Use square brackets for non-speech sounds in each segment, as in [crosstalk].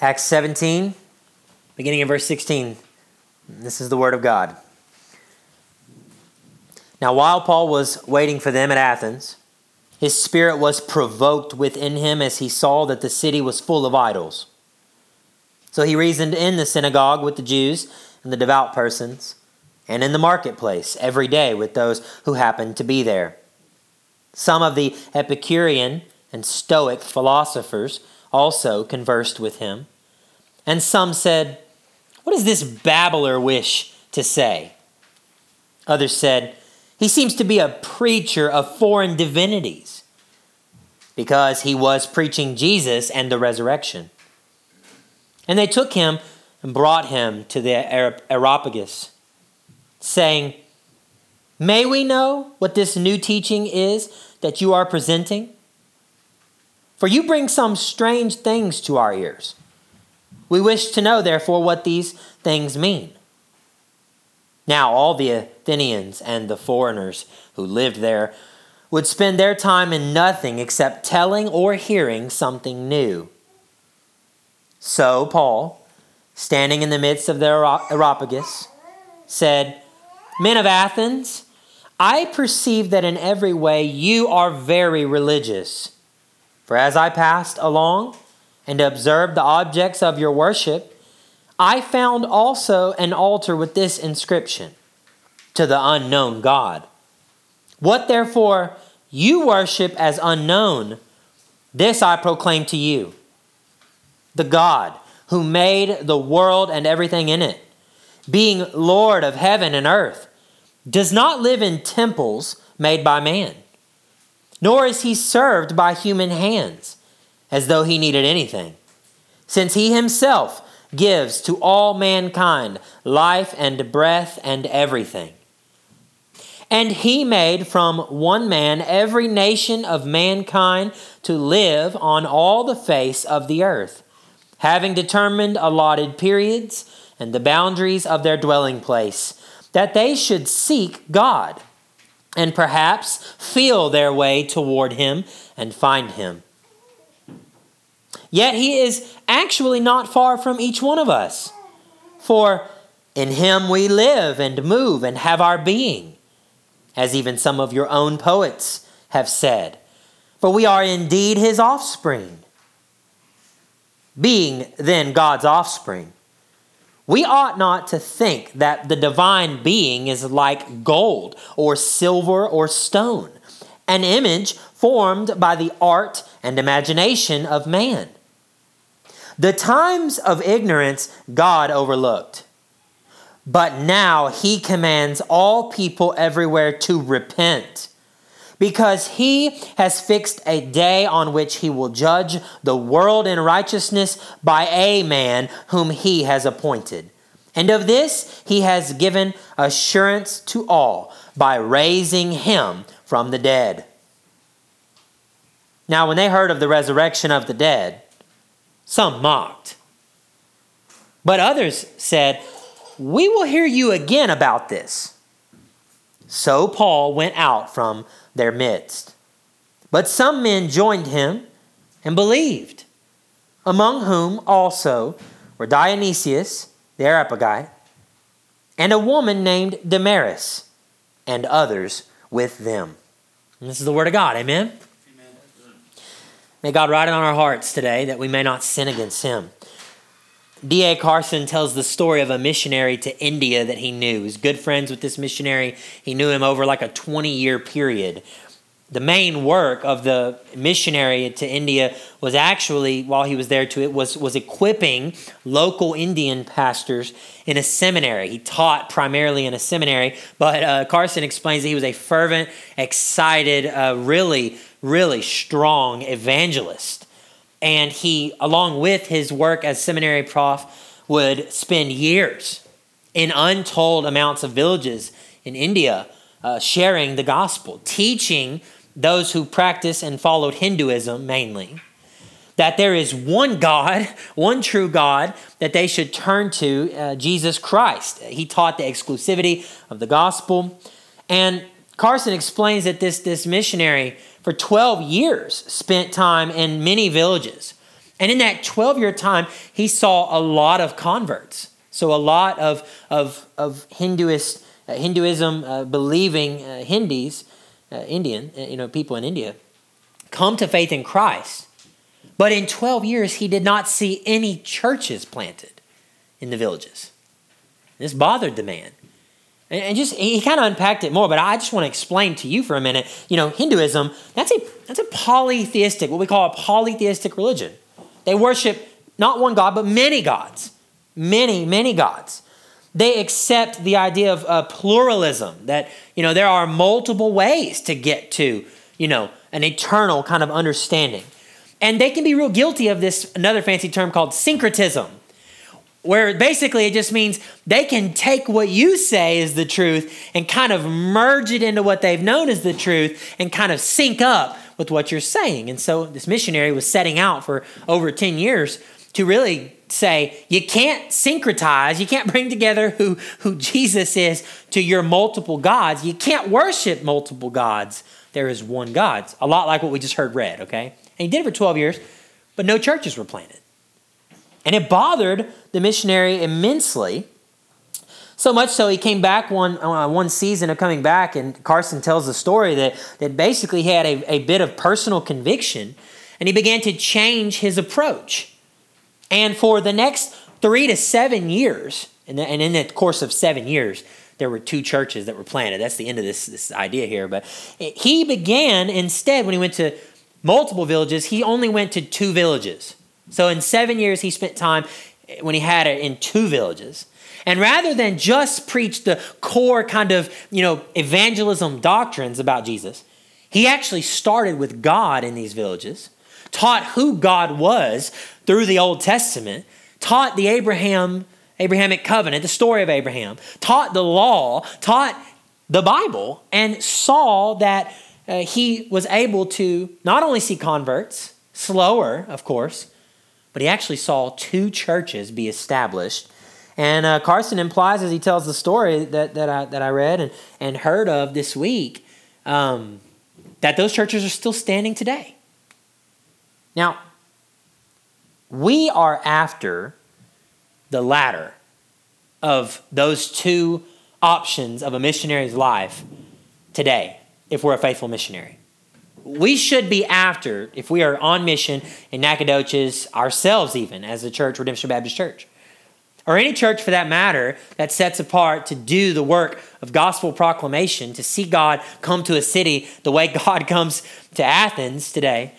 Acts 17, beginning in verse 16. This is the word of God. Now, while Paul was waiting for them at Athens, his spirit was provoked within him as he saw that the city was full of idols. So he reasoned in the synagogue with the Jews and the devout persons, and in the marketplace every day with those who happened to be there. Some of the Epicurean and Stoic philosophers also conversed with him. And some said, What does this babbler wish to say? Others said, He seems to be a preacher of foreign divinities, because he was preaching Jesus and the resurrection. And they took him and brought him to the Areopagus, saying, May we know what this new teaching is that you are presenting? For you bring some strange things to our ears. We wish to know, therefore, what these things mean. Now, all the Athenians and the foreigners who lived there would spend their time in nothing except telling or hearing something new. So, Paul, standing in the midst of the Areopagus, said, Men of Athens, I perceive that in every way you are very religious. For as I passed along and observed the objects of your worship, I found also an altar with this inscription To the unknown God. What therefore you worship as unknown, this I proclaim to you the God who made the world and everything in it, being Lord of heaven and earth does not live in temples made by man, nor is he served by human hands as though he needed anything, since he himself gives to all mankind life and breath and everything. And he made from one man every nation of mankind to live on all the face of the earth, having determined allotted periods and the boundaries of their dwelling place that they should seek God and perhaps feel their way toward Him and find Him. Yet He is actually not far from each one of us. For in Him we live and move and have our being, as even some of your own poets have said. For we are indeed His offspring. Being then God's offspring, we ought not to think that the divine being is like gold or silver or stone, an image formed by the art and imagination of man. The times of ignorance God overlooked. But now he commands all people everywhere to repent because he has fixed a day on which he will judge the world in righteousness by a man whom he has appointed. And of this he has given assurance to all by raising him from the dead. Now, when they heard of the resurrection of the dead, some mocked. But others said, We will hear you again about this. So Paul went out from their midst. But some men joined him and believed, among whom also were Dionysius the Areopagite, and a woman named Damaris, and others with them. And this is the word of God. Amen? Amen. May God write it on our hearts today that we may not sin against him. D.A. Carson tells the story of a missionary to India that he knew. He was good friends with this missionary. He knew him over like a 20 year period. The main work of the missionary to India was actually, while he was there, to it was, was equipping local Indian pastors in a seminary. He taught primarily in a seminary, but uh, Carson explains that he was a fervent, excited, uh, really, really strong evangelist and he, along with his work as seminary prof, would spend years in untold amounts of villages in India uh, sharing the gospel, teaching those who practice and followed Hinduism mainly that there is one God, [laughs] one true God, that they should turn to, uh, Jesus Christ. He taught the exclusivity of the gospel. And Carson explains that this, this missionary for 12 years spent time in many villages And in that 12 year time, he saw a lot of converts. So a lot of, of, of Hinduist, uh, Hinduism uh, believing uh, Hindis, uh, Indian, uh, you know, people in India, come to faith in Christ. But in 12 years, he did not see any churches planted in the villages. This bothered the man. And just he kind of unpacked it more, but I just want to explain to you for a minute. You know, Hinduism, that's a that's a polytheistic, what we call a polytheistic religion. They worship not one God, but many gods. Many, many gods. They accept the idea of uh, pluralism, that, you know, there are multiple ways to get to, you know, an eternal kind of understanding. And they can be real guilty of this, another fancy term called syncretism, where basically it just means they can take what you say is the truth and kind of merge it into what they've known as the truth and kind of sync up with what you're saying. And so this missionary was setting out for over 10 years to really say you can't syncretize, you can't bring together who, who Jesus is to your multiple gods. You can't worship multiple gods. There is one God. It's A lot like what we just heard read, okay? And he did it for 12 years, but no churches were planted. And it bothered the missionary immensely so much so he came back one uh, one season of coming back, and Carson tells the story that that basically he had a, a bit of personal conviction, and he began to change his approach. And for the next three to seven years, and, and in the course of seven years, there were two churches that were planted. That's the end of this, this idea here. But he began instead, when he went to multiple villages, he only went to two villages. So in seven years, he spent time when he had it in two villages. And rather than just preach the core kind of, you know, evangelism doctrines about Jesus, he actually started with God in these villages, taught who God was through the Old Testament, taught the Abraham Abrahamic covenant, the story of Abraham, taught the law, taught the Bible, and saw that uh, he was able to not only see converts, slower, of course, but he actually saw two churches be established and uh, Carson implies as he tells the story that, that, I, that I read and, and heard of this week um, that those churches are still standing today. Now, we are after the latter of those two options of a missionary's life today if we're a faithful missionary. We should be after, if we are on mission in Nacogdoches ourselves, even as a church, Redemption Baptist Church or any church for that matter that sets apart to do the work of gospel proclamation, to see God come to a city the way God [laughs] comes to Athens today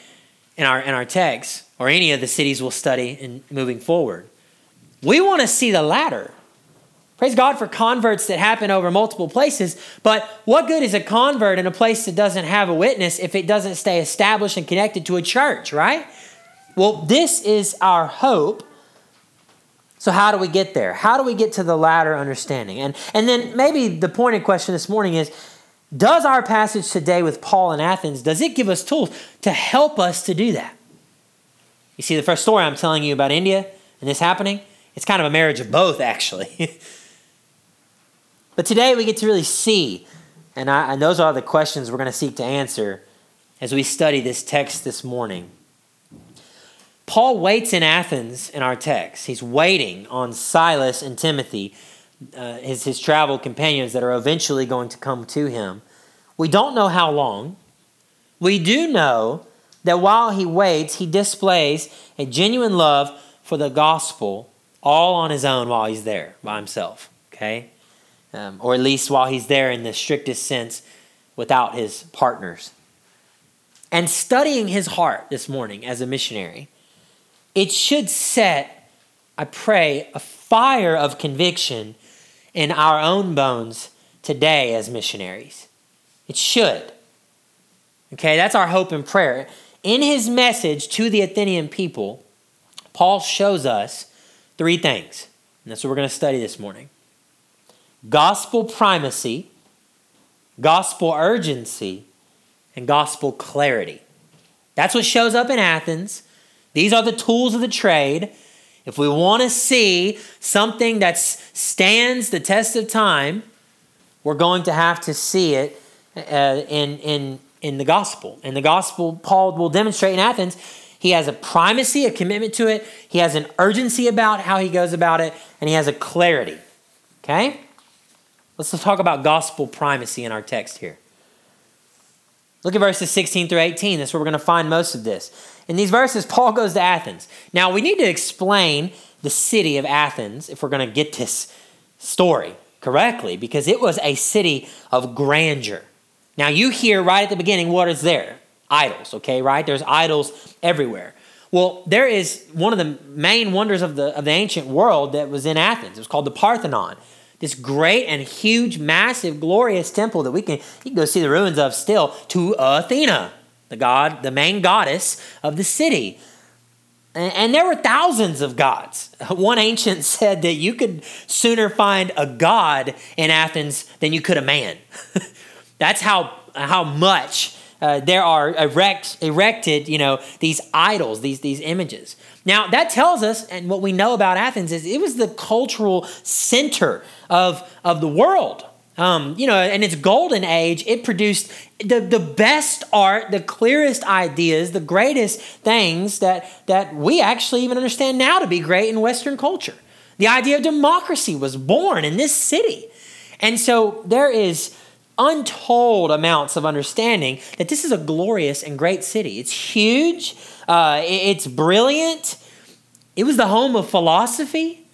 in our, in our text, or any of the cities we'll study in moving forward. We want to see the latter. Praise God for converts that happen over multiple places, but what good is a convert in a place that doesn't have a witness if it doesn't stay established and connected to a church, right? Well, this is our hope so how do we get there? How do we get to the latter understanding? And and then maybe the pointed question this morning is does our passage today with Paul in Athens does it give us tools to help us to do that? You see the first story I'm telling you about India and this happening, it's kind of a marriage of both actually. [laughs] but today we get to really see and, I, and those are the questions we're going to seek to answer as we study this text this morning. Paul waits in Athens in our text. He's waiting on Silas and Timothy, uh, his, his travel companions that are eventually going to come to him. We don't know how long. We do know that while he waits, he displays a genuine love for the gospel all on his own while he's there by himself, okay? Um, or at least while he's there in the strictest sense without his partners. And studying his heart this morning as a missionary it should set, I pray, a fire of conviction in our own bones today as missionaries. It should. Okay, that's our hope and prayer. In his message to the Athenian people, Paul shows us three things. And that's what we're going to study this morning gospel primacy, gospel urgency, and gospel clarity. That's what shows up in Athens. These are the tools of the trade. If we want to see something that stands the test of time, we're going to have to see it uh, in, in, in the gospel. And the gospel, Paul will demonstrate in Athens, He has a primacy, a commitment to it. He has an urgency about how he goes about it, and he has a clarity. Okay? Let's talk about gospel primacy in our text here. Look at verses 16 through 18. That's where we're going to find most of this. In these verses, Paul goes to Athens. Now, we need to explain the city of Athens if we're going to get this story correctly, because it was a city of grandeur. Now, you hear right at the beginning what is there? Idols, okay, right? There's idols everywhere. Well, there is one of the main wonders of the, of the ancient world that was in Athens. It was called the Parthenon. This great and huge, massive, glorious temple that we can, you can go see the ruins of still to Athena, the god, the main goddess of the city. And, and there were thousands of gods. [laughs] One ancient said that you could sooner find a god in Athens than you could a man. [laughs] That's how, how much uh, there are erect, erected, you know, these idols, these, these images. Now, that tells us, and what we know about Athens is it was the cultural center of, of the world. Um, you know, in its golden age, it produced the, the best art, the clearest ideas, the greatest things that, that we actually even understand now to be great in Western culture. The idea of democracy was born in this city. And so there is untold amounts of understanding that this is a glorious and great city. It's huge, uh, it's brilliant. It was the home of philosophy.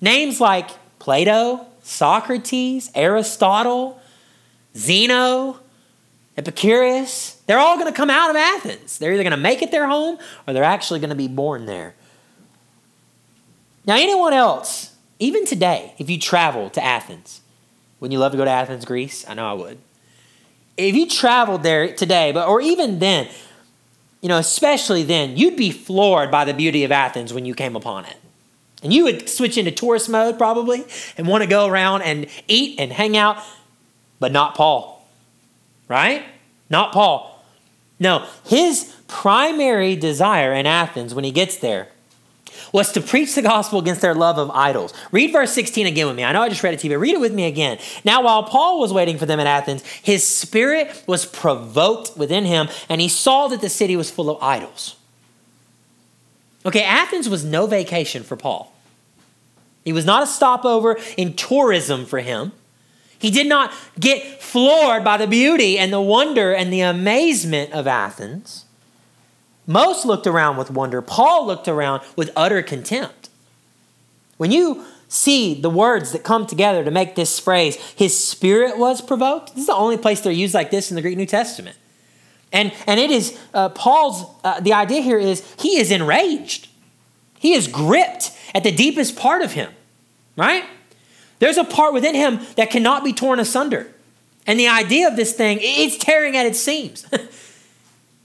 Names like Plato, Socrates, Aristotle, Zeno, Epicurus, they're all going to come out of Athens. They're either going to make it their home or they're actually going to be born there. Now, anyone else, even today, if you travel to Athens, wouldn't you love to go to Athens, Greece? I know I would. If you traveled there today, but or even then, you know, especially then, you'd be floored by the beauty of Athens when you came upon it. And you would switch into tourist mode probably and want to go around and eat and hang out, but not Paul. Right? Not Paul. No, his primary desire in Athens when he gets there was to preach the gospel against their love of idols. Read verse 16 again with me. I know I just read it to you, but read it with me again. Now, while Paul was waiting for them in Athens, his spirit was provoked within him, and he saw that the city was full of idols. Okay, Athens was no vacation for Paul. He was not a stopover in tourism for him. He did not get floored by the beauty and the wonder and the amazement of Athens. Most looked around with wonder. Paul looked around with utter contempt. When you see the words that come together to make this phrase, his spirit was provoked, this is the only place they're used like this in the Greek New Testament. And, and it is uh, Paul's, uh, the idea here is he is enraged. He is gripped at the deepest part of him, right? There's a part within him that cannot be torn asunder. And the idea of this thing, it's tearing at its seams. [laughs]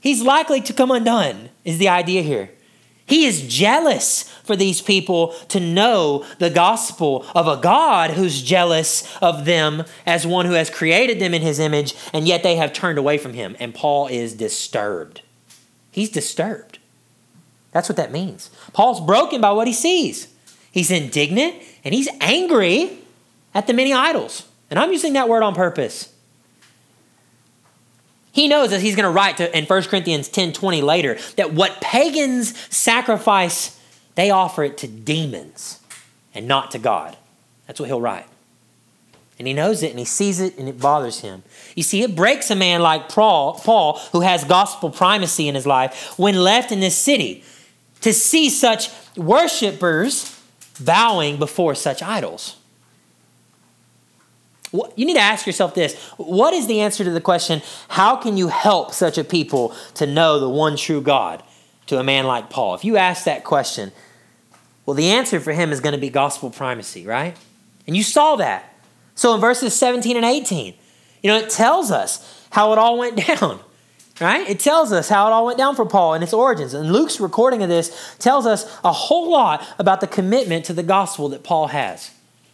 he's likely to come undone, is the idea here. He is jealous for these people to know the gospel of a God who's jealous of them as one who has created them in his image, and yet they have turned away from him. And Paul is disturbed. He's disturbed. That's what that means. Paul's broken by what he sees. He's indignant and he's angry at the many idols. And I'm using that word on purpose. He knows that he's going to write to, in 1 Corinthians 10 20 later that what pagans sacrifice, they offer it to demons and not to God. That's what he'll write. And he knows it and he sees it and it bothers him. You see, it breaks a man like Paul, Paul, who has gospel primacy in his life, when left in this city to see such worshipers bowing before such idols. You need to ask yourself this What is the answer to the question, how can you help such a people to know the one true God to a man like Paul? If you ask that question, well, the answer for him is going to be gospel primacy, right? And you saw that. So in verses 17 and 18, you know, it tells us how it all went [laughs] down, right? It tells us how it all went down for Paul and its origins. And Luke's recording of this tells us a whole lot about the commitment to the gospel that Paul has.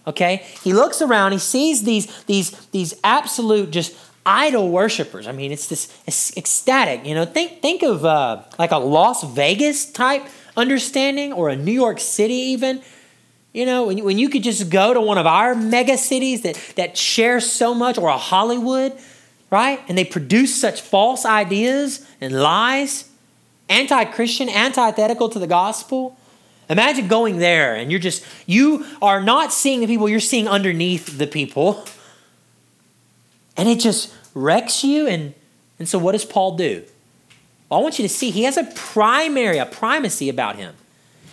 Okay? He looks around, he sees these, these, these absolute just idol worshipers. I mean, it's this it's ecstatic. You know, think think of uh, like a Las Vegas type understanding or a New York City even. You know, when you, when you could just go to one of our mega cities that that share so much, or a Hollywood, right? And they produce such false ideas and lies. anti Christian, antithetical to the gospel. Imagine going there and you're just, you are not seeing the people, you're seeing underneath the people. And it just wrecks you. And, and so, what does Paul do? Well, I want you to see he has a primary, a primacy about him.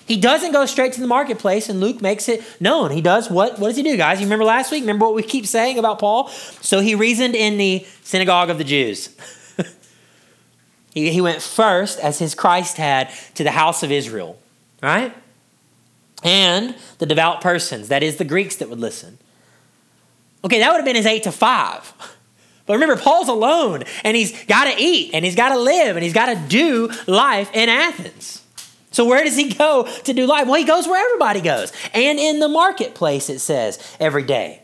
He doesn't go straight to the marketplace, and Luke makes it known. He does what? What does he do, guys? You remember last week? Remember what we keep saying about Paul? So he reasoned in the synagogue of the Jews. [laughs] he, he went first, as his Christ had, to the house of Israel, right? And the devout persons, that is the Greeks that would listen. Okay, that would have been his eight to five. [laughs] But remember, Paul's alone and he's got to eat and he's got to live and he's got to do life in Athens. So, where does he [laughs] go to do life? Well, he goes where everybody goes. And in the marketplace, it says, every day.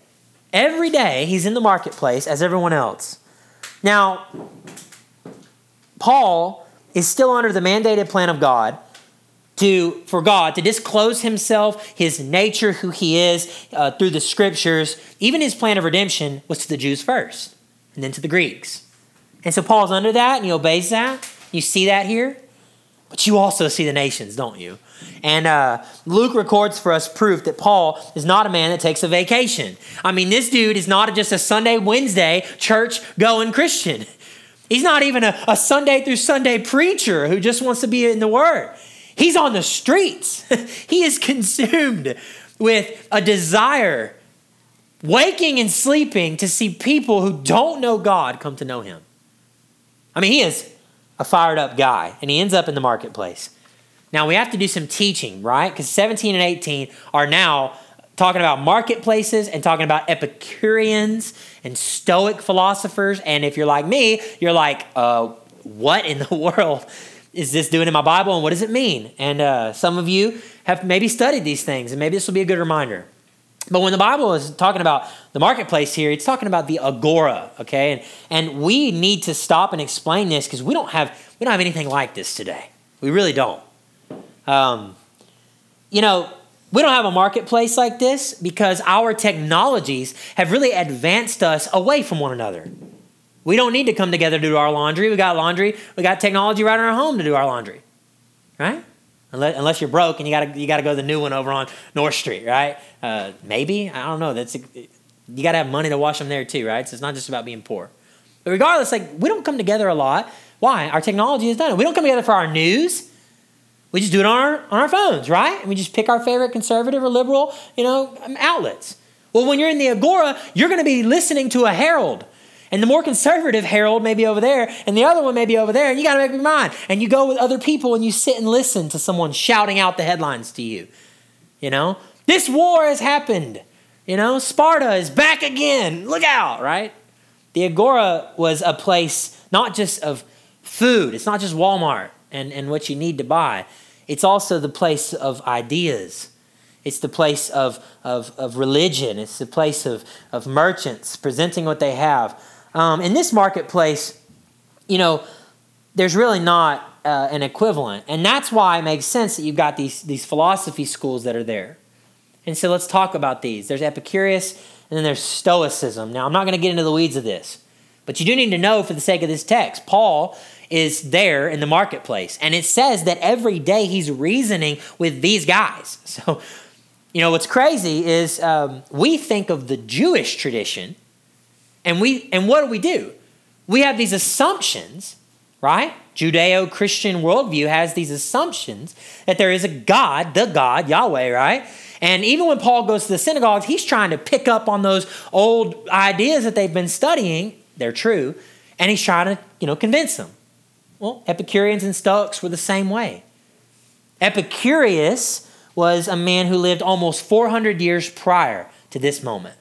Every day, he's in the marketplace as everyone else. Now, Paul is still under the mandated plan of God to for God to disclose himself, his nature, who he is uh, through the scriptures. Even his plan of redemption was to the Jews first and then to the Greeks. And so Paul's under that and he obeys that. You see that here. But you also see the nations, don't you? And uh, Luke records for us proof that Paul is not a man that takes a vacation. I mean, this dude is not just a Sunday, Wednesday church going Christian. He's not even a, a Sunday through Sunday preacher who just wants to be in the Word. He's on the streets. [laughs] he is consumed with a desire waking and sleeping to see people who don't know God come to know him. I mean, he is a fired up guy, and he ends up in the marketplace. Now, we have to do some teaching, right? Because 17 and 18 are now talking about marketplaces and talking about Epicureans and Stoic philosophers. And if you're like me, you're like, uh, what in the [laughs] world is this doing in my Bible and what does it mean? And uh, some of you have maybe studied these things, and maybe this will be a good reminder. But when the Bible is talking about the marketplace here, it's talking about the agora, okay? And, and we need to stop and explain this because we don't have we don't have anything like this today. We really don't. Um, you know, we don't have a marketplace like this because our technologies have really advanced us away from one another. We don't need to come together to do our laundry. We got laundry. We got technology right in our home to do our laundry, right? Unless, unless you're broke and you got to you got to go to the new one over on North Street, right? Uh, maybe I don't know. That's you got to have money to wash them there too, right? So it's not just about being poor. But regardless, like we don't come together a lot. Why? Our technology has done it. We don't come together for our news. We just do it on our on our phones, right? And we just pick our favorite conservative or liberal, you know, outlets. Well, when you're in the agora, you're going to be listening to a herald and the more conservative herald may be over there, and the other one may be over there, and you got to make up your mind. And you go with other people and you sit and listen to someone shouting out the headlines to you. You know, this war has happened. You know, Sparta is back again. Look out, right? The Agora was a place not just of food, it's not just Walmart and, and what you need to buy, it's also the place of ideas. It's the place of, of, of religion. It's the place of, of merchants presenting what they have. Um, in this marketplace, you know, there's really not uh, an equivalent. And that's why it makes sense that you've got these, these philosophy schools that are there. And so let's talk about these. There's Epicurus and then there's Stoicism. Now, I'm not going to get into the weeds of this, but you do need to know for the sake of this text, Paul is there in the marketplace. And it says that every day he's reasoning with these guys. [laughs] So, you know, what's crazy is um, we think of the Jewish tradition and we and what do we do? We have these assumptions, right? Judeo-Christian worldview has these assumptions that there is a God, the God, Yahweh, right? And even when Paul goes to the synagogues, he's trying to pick up on those old ideas that they've been studying. They're true. And he's trying to, you know, convince them. Well, Epicureans and Stoics were the same way. Epicurus was a man who lived almost 400 years prior to this moment.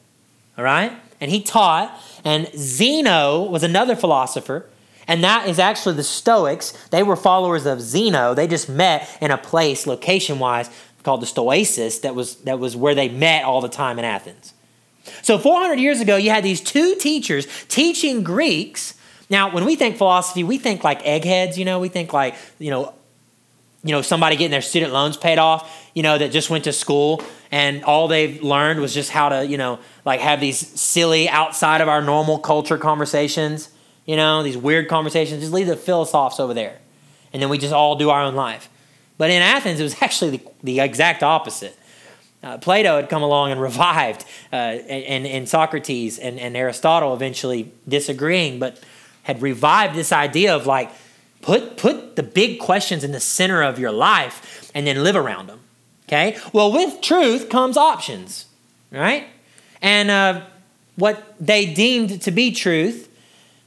All right? And he taught and Zeno was another philosopher, and that is actually the Stoics. They were followers of Zeno. They just met in a place, location wise, called the Stoasis, that was, that was where they met all the time in Athens. So 400 years ago, you had these two teachers teaching Greeks. Now, when we think philosophy, we think like eggheads, you know, we think like, you know, you know, somebody getting their student loans paid off, you know, that just went to school and all they've learned was just how to, you know, like have these silly outside of our normal culture conversations, you know, these weird conversations. Just leave the philosophes over there. and then we just all do our own life. But in Athens, it was [laughs] actually the, the exact opposite. Uh, Plato had come along and revived, uh, and, and Socrates and, and Aristotle eventually disagreeing, but had revived this idea of like, put, put the big questions in the center of your life and then live around them. Okay? Well, with truth comes options, right? And uh, what they deemed to be truth,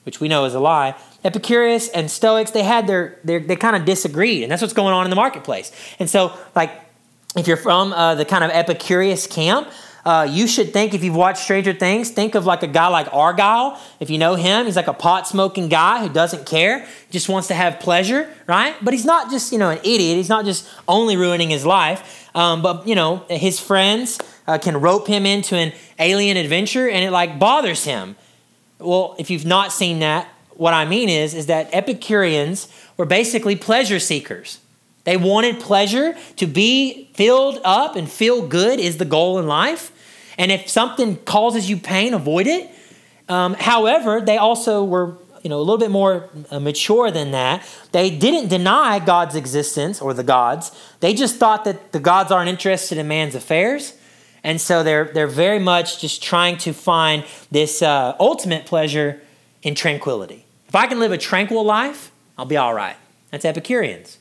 which we know is a lie, Epicurus and Stoics, they had their, their they kind of disagreed, and that's what's going on in the marketplace. And so, like, if you're from uh, the kind of Epicurus camp, uh, you should think if you've watched Stranger Things, think of like a guy like Argyle. If you know him, he's like a pot smoking guy who doesn't care, just wants to have pleasure, right? But he's not just you know an idiot. He's not just only ruining his life, um, but you know his friends uh, can rope him into an alien adventure, and it like bothers him. Well, if you've not seen that, what I mean is, is that Epicureans were basically pleasure seekers. They wanted pleasure to be filled up and feel good is the goal in life. And if something causes you pain, avoid it. Um, however, they also were you know a little bit more uh, mature than that. They didn't deny God's existence or the gods. They just thought that the gods aren't interested in man's affairs. And so they're, they're very much just trying to find this uh, ultimate pleasure in tranquility. If I can live a tranquil life, I'll be all right. That's Epicureans.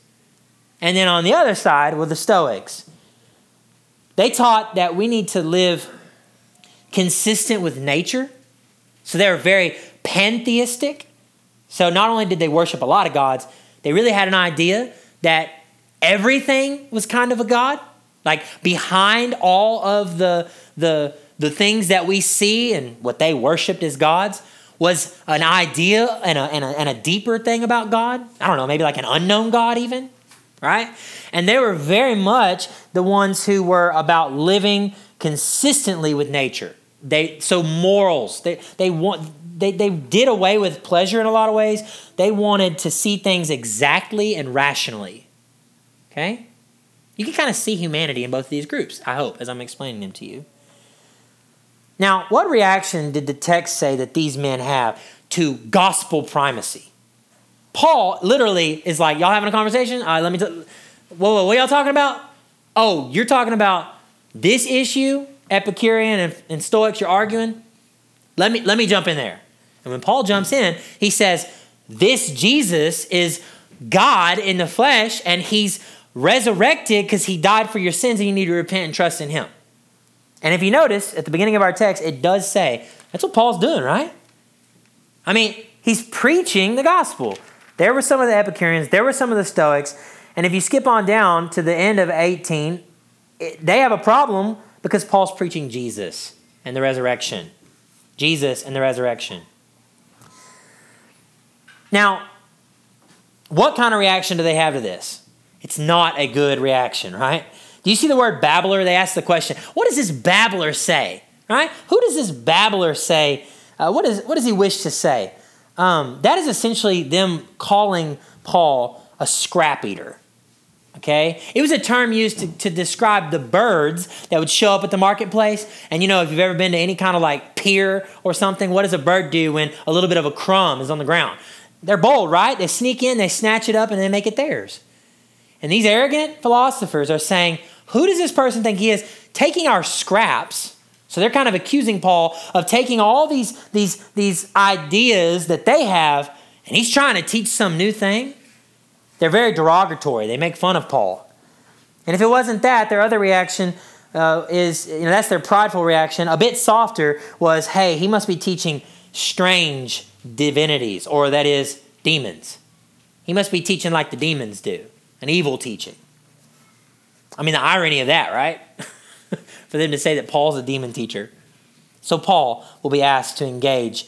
And then on the other side were the Stoics. They taught that we need to live consistent with nature. So they were very pantheistic. So not only did they worship a lot of gods, they really had an idea that everything was kind of a god. Like behind all of the, the, the things that we see and what they worshiped as gods was an idea and a, and a, and a deeper thing about God. I don't know, maybe like an unknown God, even, right? And they were very much the ones who were about living consistently with nature. They so morals. They they want they, they did away with pleasure in a lot of ways. They wanted to see things exactly and rationally. Okay? You can kind of see humanity in both of these groups, I hope, as I'm explaining them to you. Now, what reaction did the text say that these men have to gospel primacy? Paul literally is like, y'all having a conversation? All right, let me tell whoa, whoa, what y'all talking about? Oh, you're talking about this issue, Epicurean and, and Stoics, you're arguing? Let me let me jump in there. And when Paul jumps in, he says, This Jesus is God in the flesh, and he's resurrected because he died for your sins, and you need to repent and trust in him. And if you notice at the beginning of our text, it does say that's what Paul's doing, right? I mean, he's preaching the gospel. There were some of the Epicureans, there were some of the Stoics, and if you skip on down to the end of 18, it, they have a problem because Paul's preaching Jesus and the resurrection. Jesus and the resurrection. Now, what kind of reaction do they have to this? It's not a good reaction, right? Do you see the word babbler? They ask the question, what does this babbler say? Right? Who does this babbler say? Uh, what, is, what does he wish to say? Um, that is essentially them calling Paul a scrap eater. Okay? It was a term used to, to describe the birds that would show up at the marketplace. And you know, if you've ever been to any kind of like pier or something, what does a bird do when a little bit of a crumb is on the ground? They're bold, right? They sneak in, they snatch it up, and they make it theirs. And these arrogant philosophers are saying, who does this person think he is? Taking our scraps. So they're kind of accusing Paul of taking all these, these, these ideas that they have, and he's trying to teach some new thing. They're very derogatory. They make fun of Paul. And if it wasn't that, their other reaction uh, is you know, that's their prideful reaction. A bit softer was, hey, he must be teaching strange divinities, or that is, demons. He must be teaching like the demons do, an evil teaching. I mean, the irony of that, right? [laughs] For them to say that Paul's a demon teacher. So, Paul will be asked to engage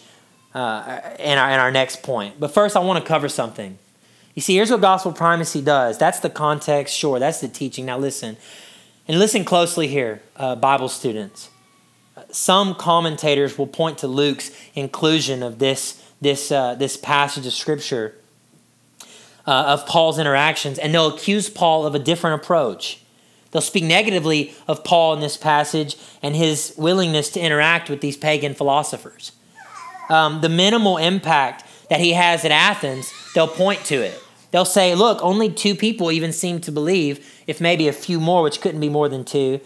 uh, in, our, in our next point. But first, I want to cover something. You see, here's what gospel primacy does that's the context, sure, that's the teaching. Now, listen, and listen closely here, uh, Bible students. Some commentators will point to Luke's inclusion of this, this, uh, this passage of Scripture uh, of Paul's interactions, and they'll accuse Paul of a different approach. They'll speak negatively of Paul in this passage and his willingness to interact with these pagan philosophers. Um, the minimal impact that he has at Athens, they'll point to it. they'll say, look, only two people even seem to believe, if maybe a few more, which couldn't be more than two.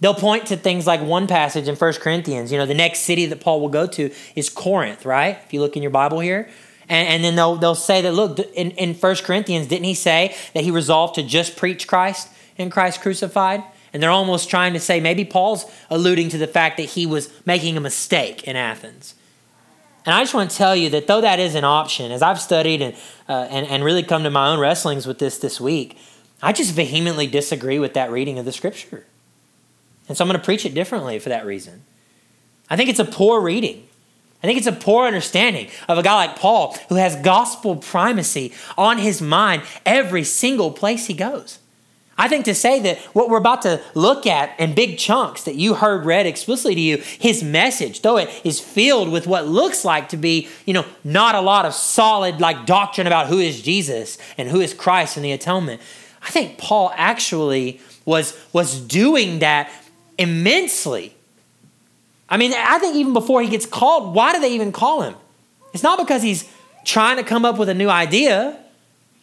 They'll point to things like one passage in 1 Corinthians. You know, the next city that Paul will go to is Corinth, right? If you look in your Bible here. And, and then they'll, they'll say that, look, in, in 1 Corinthians, didn't he say that he resolved to just preach Christ and Christ crucified? And they're almost trying to say maybe Paul's alluding to the fact that he was making a mistake in Athens. And I just want to tell you that though that is an option, as I've studied and, uh, and, and really come to my own wrestlings with this this week, I just vehemently disagree with that reading of the scripture. And so I'm going to preach it differently for that reason. I think it's a poor reading. I think it's a poor understanding of a guy like Paul who has gospel primacy on his mind every single place he goes. I think to say that what we're about to look at in big chunks that you heard read explicitly to you, his message, though it is filled with what looks like to be, you know, not a lot of solid like doctrine about who is Jesus and who is Christ and the atonement. I think Paul actually was was doing that immensely. I mean, I think even before he gets called, why do they even call him? It's not because he's trying to come up with a new idea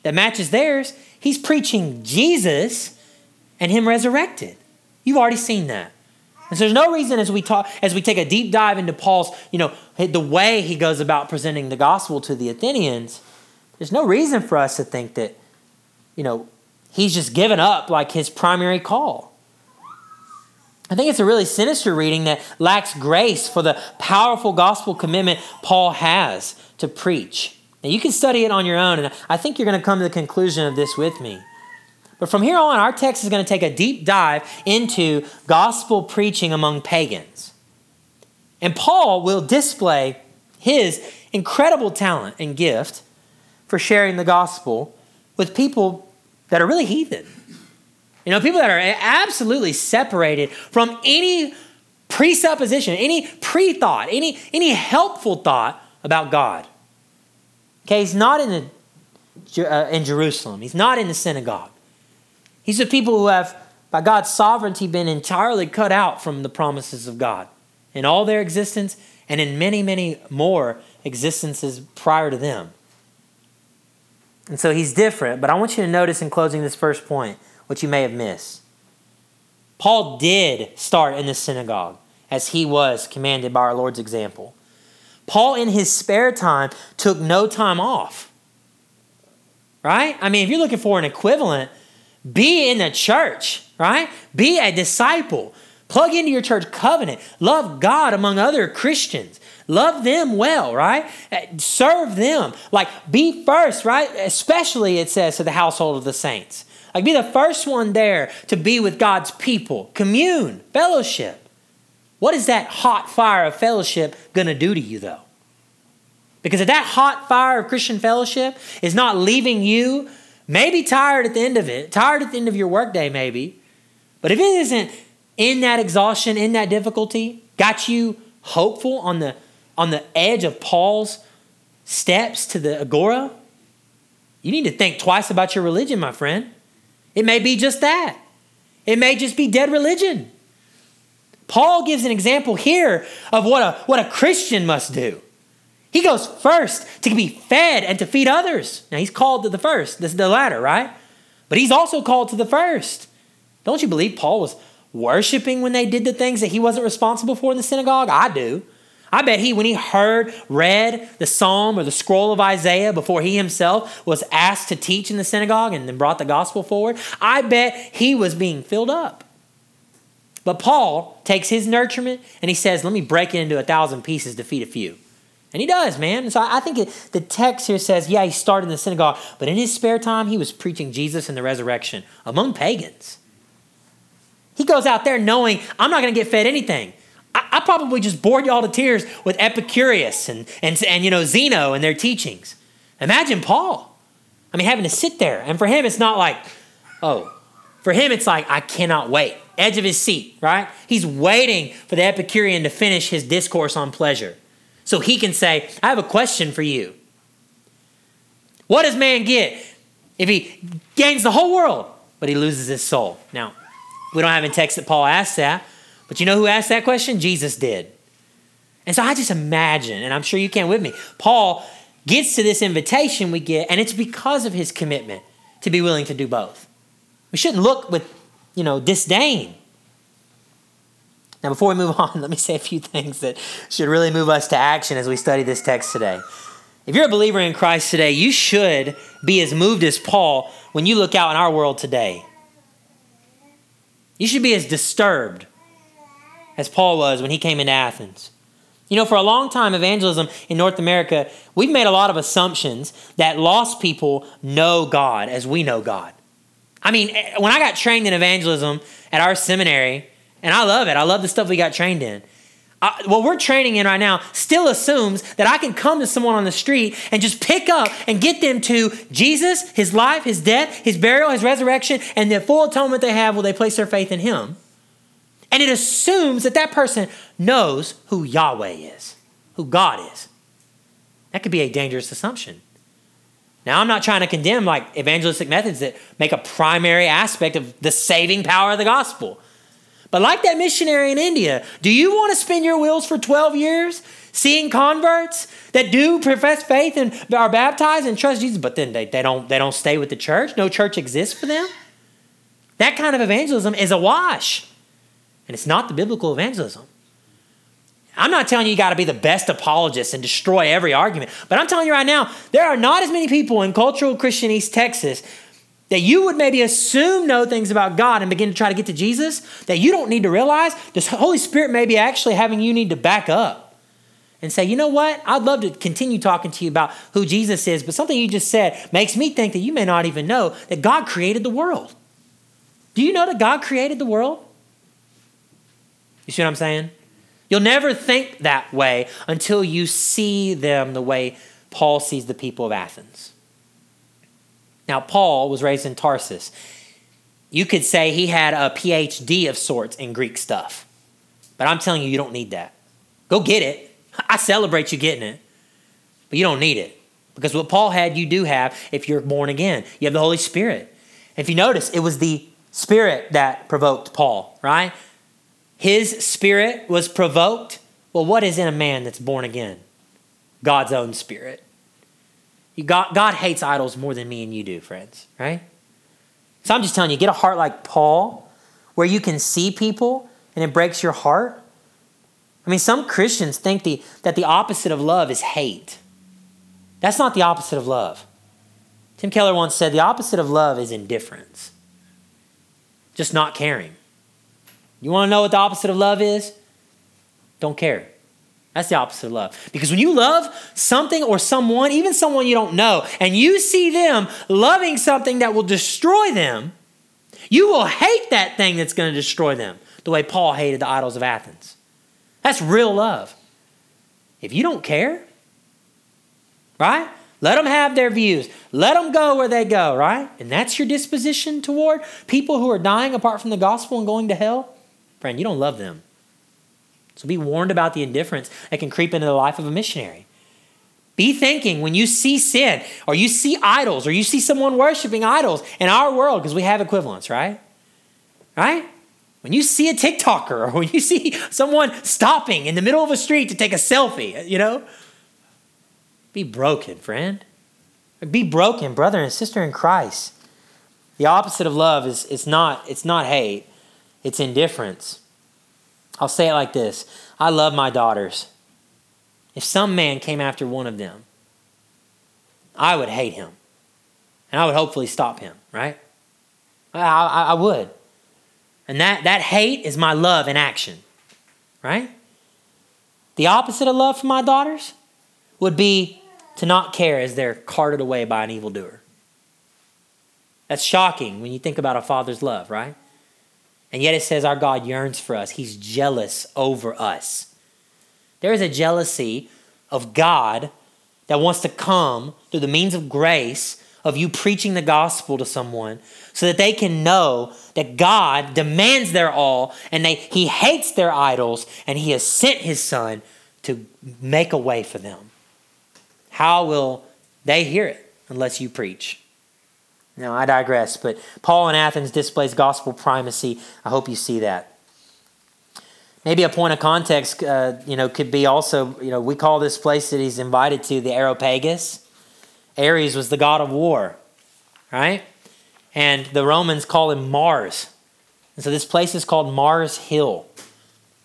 that matches theirs. He's preaching Jesus and him resurrected. You've already seen that. And so there's no reason as we talk as we take a deep dive into Paul's, you know, the way he goes about presenting the gospel to the Athenians, there's no reason for us to think that, you know, he's just given up like his primary call. I think it's a really sinister reading that lacks grace for the powerful gospel commitment Paul has to preach. Now, you can study it on your own, and I think you're going to come to the conclusion of this with me. But from here on, our text is going to take a deep dive into gospel preaching among pagans. And Paul will display his incredible talent and gift for sharing the gospel with people that are really heathen. You know, people that are absolutely separated from any presupposition, any pre-thought, any, any helpful thought about God. Okay, he's not in, the, uh, in Jerusalem. He's not in the synagogue. He's the people who have, by God's sovereignty, been entirely cut out from the promises of God in all their existence and in many, many more existences prior to them. And so he's different, but I want you to notice in closing this first point what you may have missed. Paul did start in the synagogue as he was commanded by our Lord's example. Paul, in his spare time, took no time off. Right? I mean, if you're looking for an equivalent, be in the church, right? Be a disciple. Plug into your church covenant. Love God among other Christians. Love them well, right? Eh, serve them. Like, be first, right? Especially, it says, to the household of the saints. Like, be the first one there to be with God's people. Commune, fellowship. What is that hot fire of fellowship going to do to you, though? Because if that hot fire of Christian fellowship is not leaving you, maybe tired at the end of it, tired at the end of your workday, maybe, but if it isn't in that exhaustion, in that difficulty, got you hopeful on the on the edge of Paul's steps to the agora, you need to think twice about your religion, my friend. It may be just that. It may just be dead religion. Paul gives an example here of what a, what a Christian must do. He goes first to be fed and to feed others. Now, he's called to the first, this is the latter, right? But he's also called to the first. Don't you believe Paul was worshiping when they did the things that he wasn't responsible for in the synagogue? I do. I bet he, when he heard, read the psalm or the scroll of Isaiah before he himself was asked to teach in the synagogue and then brought the gospel forward, I bet he was being filled up. But Paul takes his nurturement and he says, Let me break it into a thousand pieces to feed a few. And he does, man. So I think it, the text here says, yeah, he started in the synagogue, but in his spare time, he was preaching Jesus and the resurrection among pagans. He goes out there knowing, I'm not going to get fed anything. I, I, probably just bored y'all to tears with Epicurus and, and, and, you know, Zeno and their teachings. Imagine Paul. I mean, having to sit there. And for him, it's not like, oh, for him, it's like, I cannot wait edge of his seat, right? He's waiting for the Epicurean to finish his discourse on pleasure. So he can say, I have a question for you. What does man get if he gains the whole world, but he loses his soul? Now, we don't have in text that Paul asks that, but you know who asked that question? Jesus did. And so I just imagine, and I'm sure you can with me, Paul gets to this invitation we get, and it's because of his commitment to be willing to do both. We shouldn't look with, you know, disdain. Now, before we move [laughs] on, let me say a few things that should really move us to action as we study this text today. If you're a believer in Christ today, you should be as moved as Paul when you look out in our world today. You should be as disturbed as Paul was when he came into Athens. You know, for a long time, evangelism in North America, we've made a lot of assumptions that lost people know God as we know God. I mean, eh, when I got trained in evangelism at our seminary, and I love it, I love the stuff we got trained in. I, what we're training in right now still assumes that I can come to someone on the street and just pick up and get them to Jesus, his life, his death, his burial, his resurrection, and the full atonement they have will they place their faith in him. And it assumes that that person knows who Yahweh is, who God is. That could be a dangerous assumption. Now, I'm not trying to condemn like evangelistic methods that make a primary aspect of the saving power of the gospel. But like that missionary in India, do you want to spin your wheels for 12 years seeing converts that do profess faith and are baptized and trust Jesus, but then they, they, don't, they don't stay with the church? No church exists for them? That kind of evangelism is a wash. And it's not the biblical evangelism. I'm not telling you you got to be the best apologist and destroy every argument, but I'm telling you right now, there are not as many people in cultural Christian East Texas that you would maybe assume know things about God and begin to try to get to Jesus that you don't need to realize. The Holy Spirit may be actually having you need to back up and say, you know what? I'd love to continue talking to you about who Jesus is, but something you just said makes me think that you may not even know that God created the world. Do you know that God created the world? You see what I'm saying? You'll never think that way until you see them the way Paul sees the people of Athens. Now, Paul was raised in Tarsus. You could say he had a PhD of sorts in Greek stuff. But I'm telling you, you don't need that. Go get it. I celebrate you getting it. But you don't need it. Because what Paul had, you do have if you're born again. You have the Holy Spirit. If you notice, it was the Spirit that provoked Paul, right? His spirit was provoked. Well, what is in a man that's born again? God's own spirit. God, God hates idols more than me and you do, friends, right? So I'm just telling you, get a heart like Paul, where you can see people and it breaks your heart. I mean, some Christians think the, that the opposite of love is hate. That's not the opposite of love. Tim Keller once said the opposite of love is indifference, just not caring. You want to know what the opposite of love is? Don't care. That's the opposite of love. Because when you love something or someone, even someone you don't know, and you see them loving something that will destroy them, you will hate that thing that's going to destroy them, the way Paul hated the idols of Athens. That's real love. If you don't care, right? Let them have their views. Let them go where they go, right? And that's your disposition toward people who are dying apart from the gospel and going to hell. Friend, you don't love them. So be warned about the indifference that can creep into the life of a missionary. Be thinking when you see sin or you see idols or you see someone worshiping idols in our world, because we have equivalents, right? Right? When you see a TikToker [laughs] or when you see someone stopping in the middle of a street to take a selfie, you know, be broken, friend. Be broken, brother and sister in Christ. The opposite of love is it's not it's not hate it's indifference. I'll say it like this I love my daughters. If some man came after one of them, I would hate him. And I would hopefully stop him, right? I, I, I would. And that, that hate is my love in action, right? The opposite of love for my daughters would be to not care as they're carted away by an evildoer. That's shocking when you think about a father's love, right? And yet it says our God yearns for us, He's jealous over us. There is a jealousy of God that wants to come through the means of grace of you preaching the gospel to someone so that they can know that God demands their all and they, He hates their idols and He has sent His Son to make a way for them. How will they hear it unless you preach? Now, I digress, but Paul in Athens displays gospel primacy. I hope you see that. Maybe a point of context, uh, you know, could be also, you know, we call this place that he's invited to the Areopagus. Ares was the god of war, right? And the Romans call him Mars. And so this place is called Mars Hill.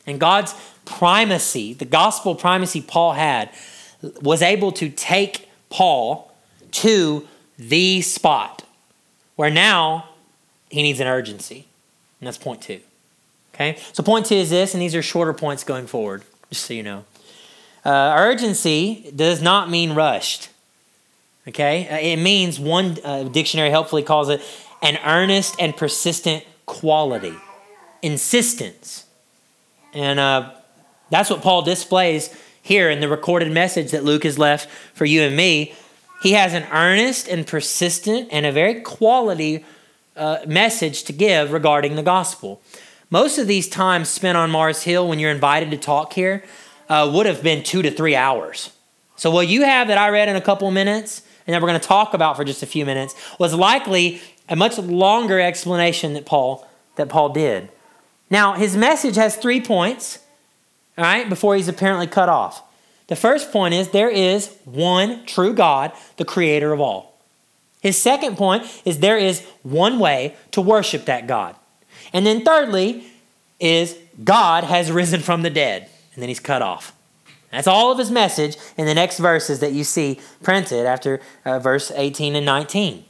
And God's primacy, the gospel primacy Paul had, was able to take Paul to the spot where now he needs an urgency. And that's point two. Okay? So, point two is this, and these are shorter points going forward, just so you know. Uh, urgency does not mean rushed. Okay? Uh, it means one uh, dictionary helpfully calls it an earnest and persistent quality, insistence. And uh, that's what Paul displays here in the recorded message that Luke has left for you and me. He has an earnest and persistent and a very quality uh, message to give regarding the gospel. Most of these times spent on Mars Hill when you're invited to talk here uh, would have been two to three hours. So, what you have that I read in a couple minutes and that we're going to talk about for just a few minutes was likely a much longer explanation that Paul that Paul did. Now, his message has three points, all right, before he's apparently cut off. The first point is there is one true God, the creator of all. His second point is there is one way to worship that God. And then thirdly is God has risen from the dead, and then he's cut off. That's all of his message in the next verses that you see printed after uh, verse 18 and 19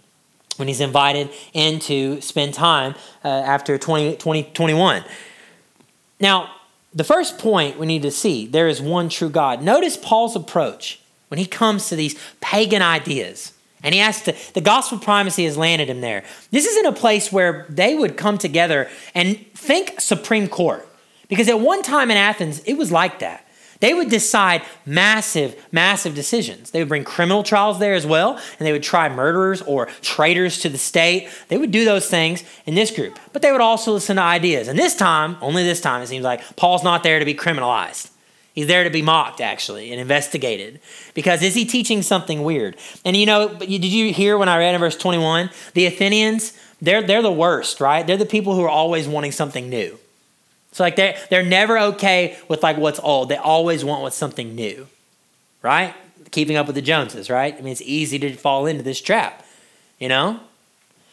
when he's invited in to spend time uh, after 20, 20, 21. Now, the first point we need to see there is one true God. Notice Paul's approach when he comes to these pagan ideas. And he has to, the gospel primacy has landed him there. This isn't a place where they would come together and think Supreme Court. Because at one time in Athens, it was like that. They would decide massive, massive decisions. They would bring criminal trials there as well, and they would try murderers or traitors to the state. They would do those things in this group, but they would also listen to ideas. And this time, only this time, it seems like Paul's not there to be criminalized. He's there to be mocked, actually, and investigated. Because is he teaching something weird? And you know, did you hear when I read in verse 21? The Athenians, they're, they're the worst, right? They're the people who are always wanting something new. So like they they're never okay with like what's old. They always want what's something new. Right? Keeping up with the Joneses, right? I mean it's easy to fall into this trap, you know?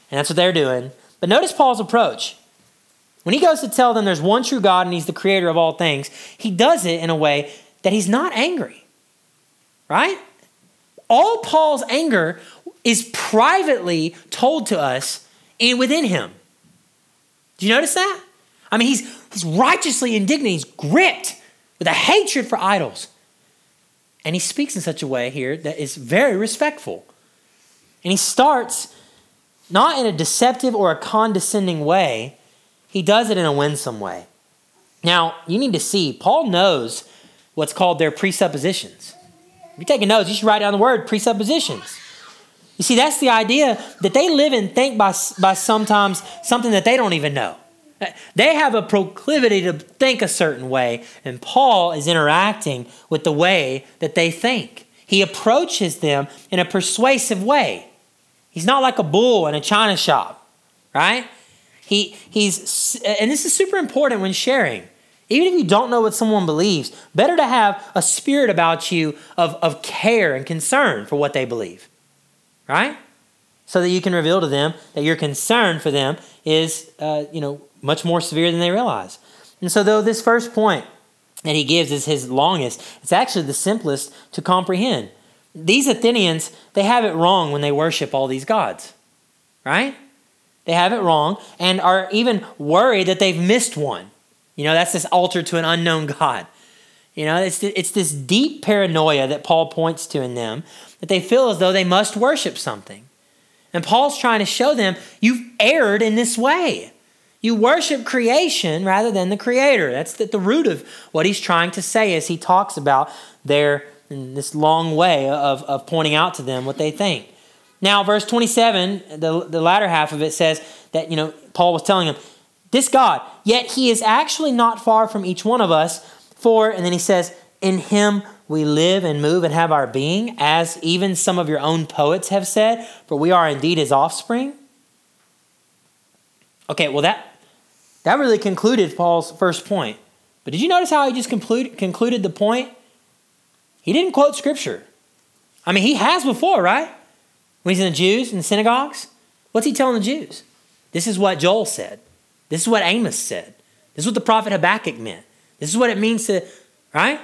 And that's what they're doing. But notice Paul's approach. When he goes to tell them there's one true God and he's the creator of all things, he does it in a way that he's not angry. Right? All Paul's anger is privately told to us and within him. Do you notice that? I mean, he's, he's righteously indignant. He's gripped with a hatred for idols. And he speaks in such a way here that is very respectful. And he starts not in a deceptive or a condescending way, he does it in a winsome way. Now, you need to see, Paul knows what's called their presuppositions. If you're taking notes, you should write down the word presuppositions. You see, that's the idea that they live and think by, by sometimes something that they don't even know. They have a proclivity to think a certain way, and Paul is interacting with the way that they think. He approaches them in a persuasive way. He's not like a bull in a china shop, right? He, he's, and this is super important when sharing. Even if you don't know what someone believes, better to have a spirit about you of, of care and concern for what they believe, right? So that you can reveal to them that your concern for them is, uh, you know, much more severe than they realize. And so, though this first point that he gives is his longest, it's actually the simplest to comprehend. These Athenians, they have it wrong when they worship all these gods, right? They have it wrong and are even worried that they've missed one. You know, that's this altar to an unknown God. You know, it's, it's this deep paranoia that Paul points to in them that they feel as though they must worship something. And Paul's trying to show them, you've erred in this way. You worship creation rather than the creator. That's the, the root of what he's trying to say as he talks about their this long way of, of pointing out to them what they think. Now, verse 27, the, the latter half of it says that, you know, Paul was telling them, this God, yet he is actually not far from each one of us, for, and then he says, in him we live and move and have our being, as even some of your own poets have said, for we are indeed his offspring. Okay, well, that that really concluded Paul's first point. But did you notice how he just conclude, concluded the point? He didn't quote scripture. I mean, he has before, right? When he's in the Jews in the synagogues. What's he telling the Jews? This is what Joel said. This is what Amos said. This is what the prophet Habakkuk meant. This is what it means to, right?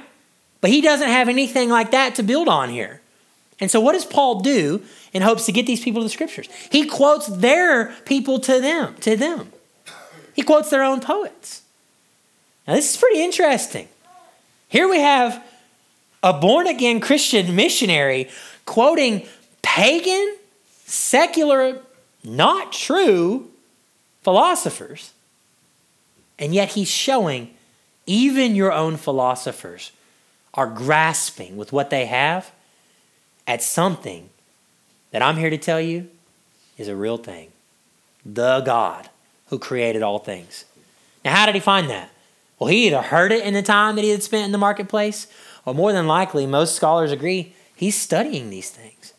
But he doesn't have anything like that to build on here. And so, what does Paul do in hopes to get these people to the scriptures? He quotes their people to them, to them. He quotes their own poets. Now, this is pretty interesting. Here we have a born again Christian missionary quoting pagan, secular, not true philosophers. And yet he's showing even your own philosophers are grasping with what they have at something that I'm here to tell you is a real thing the God who created all things. Now, how did he find that? Well, he either heard it in the time that he had spent in the marketplace, or more than likely, most scholars agree, he's studying these things.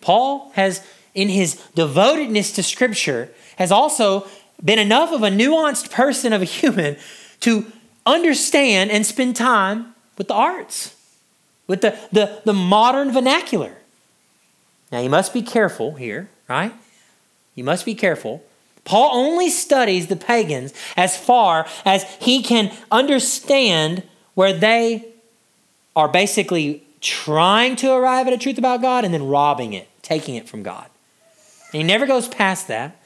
Paul has, in his devotedness to Scripture, has also been enough of a nuanced person of a human to understand and spend time with the arts, with the, the, the modern vernacular. Now, you must be careful here, right? You must be careful Paul only studies the pagans as far as he can understand where they are basically trying to arrive at a truth about God and then robbing it, taking it from God. And he never goes past that.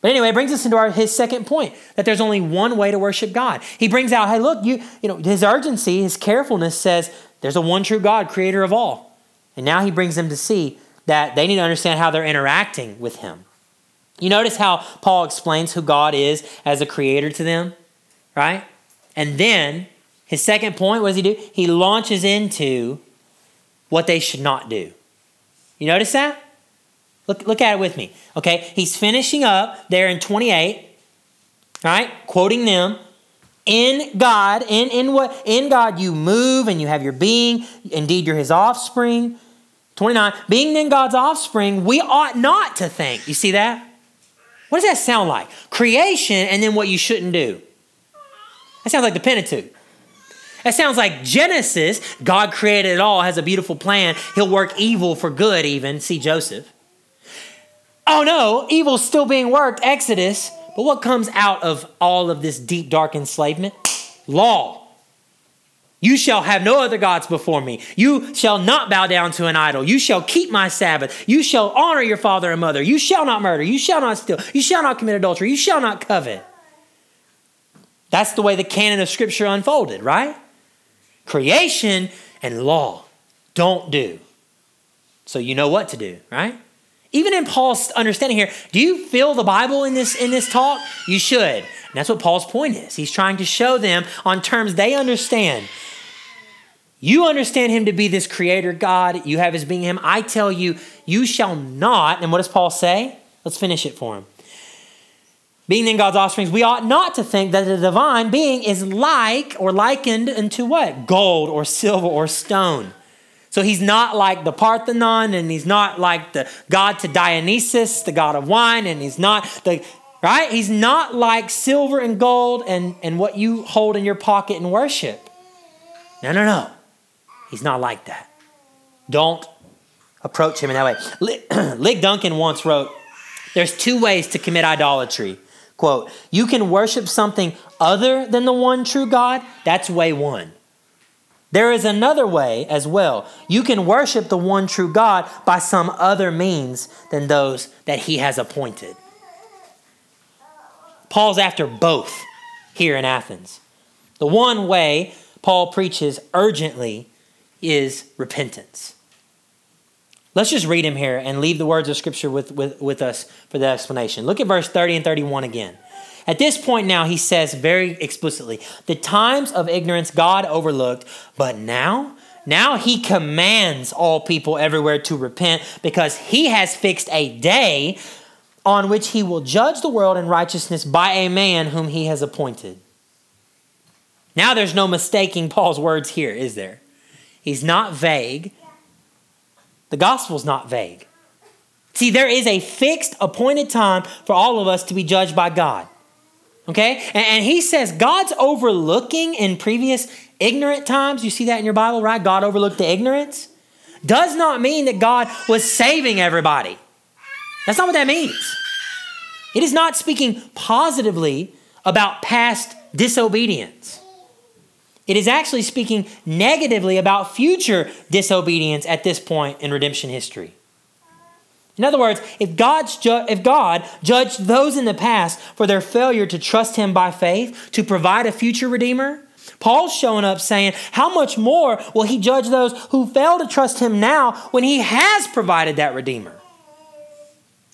But anyway, it brings us into our, his second point that there's only one way to worship God. He brings out, hey, look, you, you know, his urgency, his carefulness says there's a one true God, creator of all. And now he brings them to see that they need to understand how they're interacting with him. You notice how Paul explains who God is as a creator to them, right? And then his second point, what does he do? He launches into what they should not do. You notice that? Look, look at it with me. Okay, he's finishing up there in 28, right? Quoting them. In God, in, in what in God you move and you have your being. Indeed, you're his offspring. 29. Being then God's offspring, we ought not to think. You see that? What does that sound like? Creation and then what you shouldn't do. That sounds like the Pentateuch. That sounds like Genesis. God created it all, has a beautiful plan. He'll work evil for good, even. See Joseph. Oh no, evil's still being worked, Exodus. But what comes out of all of this deep, dark enslavement? Law. You shall have no other gods before me. You shall not bow down to an idol. You shall keep my Sabbath. You shall honor your father and mother. You shall not murder. You shall not steal. You shall not commit adultery. You shall not covet. That's the way the canon of Scripture unfolded, right? Creation and law don't do. So you know what to do, right? Even in Paul's understanding here, do you feel the Bible in this in this talk? You should. And that's what Paul's point is. He's trying to show them on terms they understand you understand him to be this creator God. You have his being him. I tell you, you shall not. And what does Paul say? Let's finish it for him. Being then God's offspring, we ought not to think that the divine being is like or likened unto what? Gold or silver or stone. So he's not like the Parthenon, and he's not like the god to Dionysus, the god of wine, and he's not the right? He's not like silver and gold and, and what you hold in your pocket and worship. No, no, no. He's not like that. Don't approach him in that way. [clears throat] Ligon Duncan once wrote, There's two ways to commit idolatry. Quote, you can worship something other than the one true God. That's way one. There is another way as well. You can worship the one true God by some other means than those that he has appointed. Paul's after both here in Athens. The one way Paul preaches urgently is repentance. Let's just read him here and leave the words of Scripture with, with, with us for the explanation. Look at verse 30 and 31 again. At this point now, he says very explicitly, the times of ignorance God overlooked, but now, now he commands all people everywhere to repent because he has fixed a day on which he will judge the world in righteousness by a man whom he has appointed. Now there's no mistaking Paul's words here, is there? He's not vague. The gospel's not vague. See, there is a fixed, appointed time for all of us to be judged by God. Okay? And, and he says God's overlooking in previous ignorant times. You see that in your Bible, right? God overlooked the ignorance. Does not mean that God was saving everybody. That's not what that means. It is not speaking positively about past disobedience. It is actually speaking negatively about future disobedience at this point in redemption history. In other words, if, God's ju- if God judged those in the past for their failure to trust Him by faith to provide a future Redeemer, Paul's showing up saying, How much more will He judge those who fail to trust Him now when He has provided that Redeemer?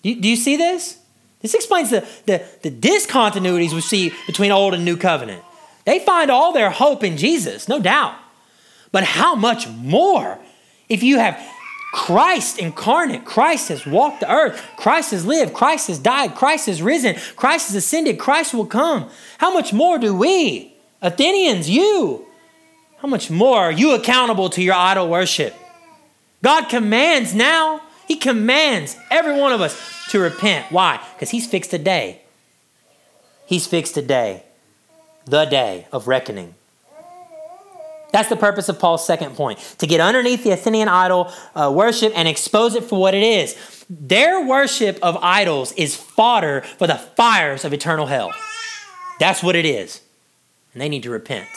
Do you, do you see this? This explains the, the, the discontinuities we see between Old and New Covenant. They find all their hope in Jesus, no doubt. But how much more if you have Christ incarnate, Christ has walked the earth, Christ has lived, Christ has died, Christ has risen, Christ has ascended, Christ will come. How much more do we, Athenians, you, how much more are you accountable to your idol worship? God commands now, He commands every one of us to repent. Why? Because He's fixed a day. He's fixed a day, the day of reckoning. That's the purpose of Paul's second point to get underneath the Athenian idol uh, worship and expose it for what it is. Their worship of idols is fodder for the fires of eternal hell. That's what it is. And they need to repent.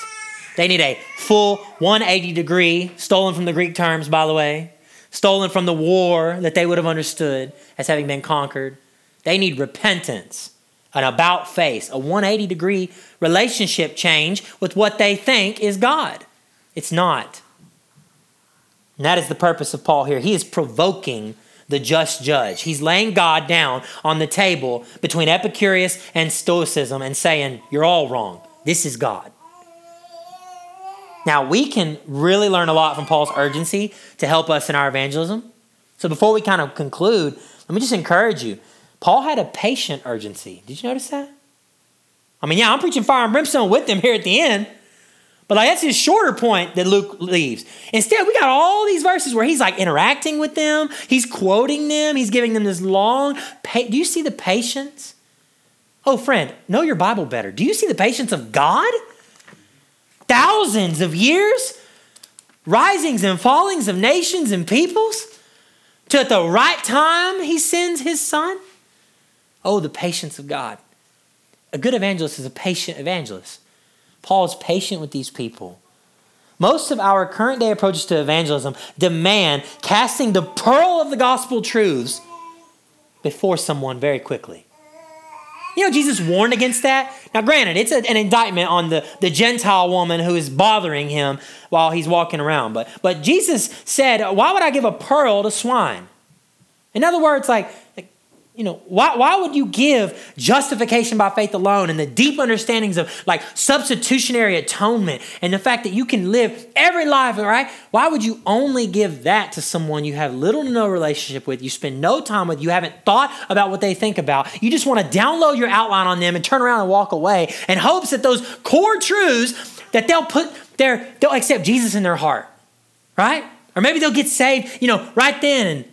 They need a full 180 degree, stolen from the Greek terms, by the way, stolen from the war that they would have understood as having been conquered. They need repentance, an about face, a 180 degree relationship change with what they think is God. It's not. And that is the purpose of Paul here. He is provoking the just judge. He's laying God down on the table between Epicurus and Stoicism and saying, You're all wrong. This is God. Now, we can really learn a lot from Paul's urgency to help us in our evangelism. So, before we kind of conclude, let me just encourage you. Paul had a patient urgency. Did you notice that? I mean, yeah, I'm preaching fire and brimstone with them here at the end. But like that's his shorter point that Luke leaves. Instead, we got all these verses where he's like interacting with them, he's quoting them, he's giving them this long. Pa- Do you see the patience? Oh, friend, know your Bible better. Do you see the patience of God? Thousands of years, risings and fallings of nations and peoples, to at the right time he sends his son. Oh, the patience of God. A good evangelist is a patient evangelist. Paul is patient with these people. Most of our current day approaches to evangelism demand casting the pearl of the gospel truths before someone very quickly. You know, Jesus warned against that. Now, granted, it's a, an indictment on the, the Gentile woman who is bothering him while he's walking around. But, but Jesus said, Why would I give a pearl to swine? In other words, like, like you know, why, why would you give justification by faith alone and the deep understandings of like substitutionary atonement and the fact that you can live every life, right? Why would you only give that to someone you have little to no relationship with, you spend no time with, you haven't thought about what they think about? You just want to download your outline on them and turn around and walk away in hopes that those core truths that they'll put their, they'll accept Jesus in their heart, right? Or maybe they'll get saved, you know, right then and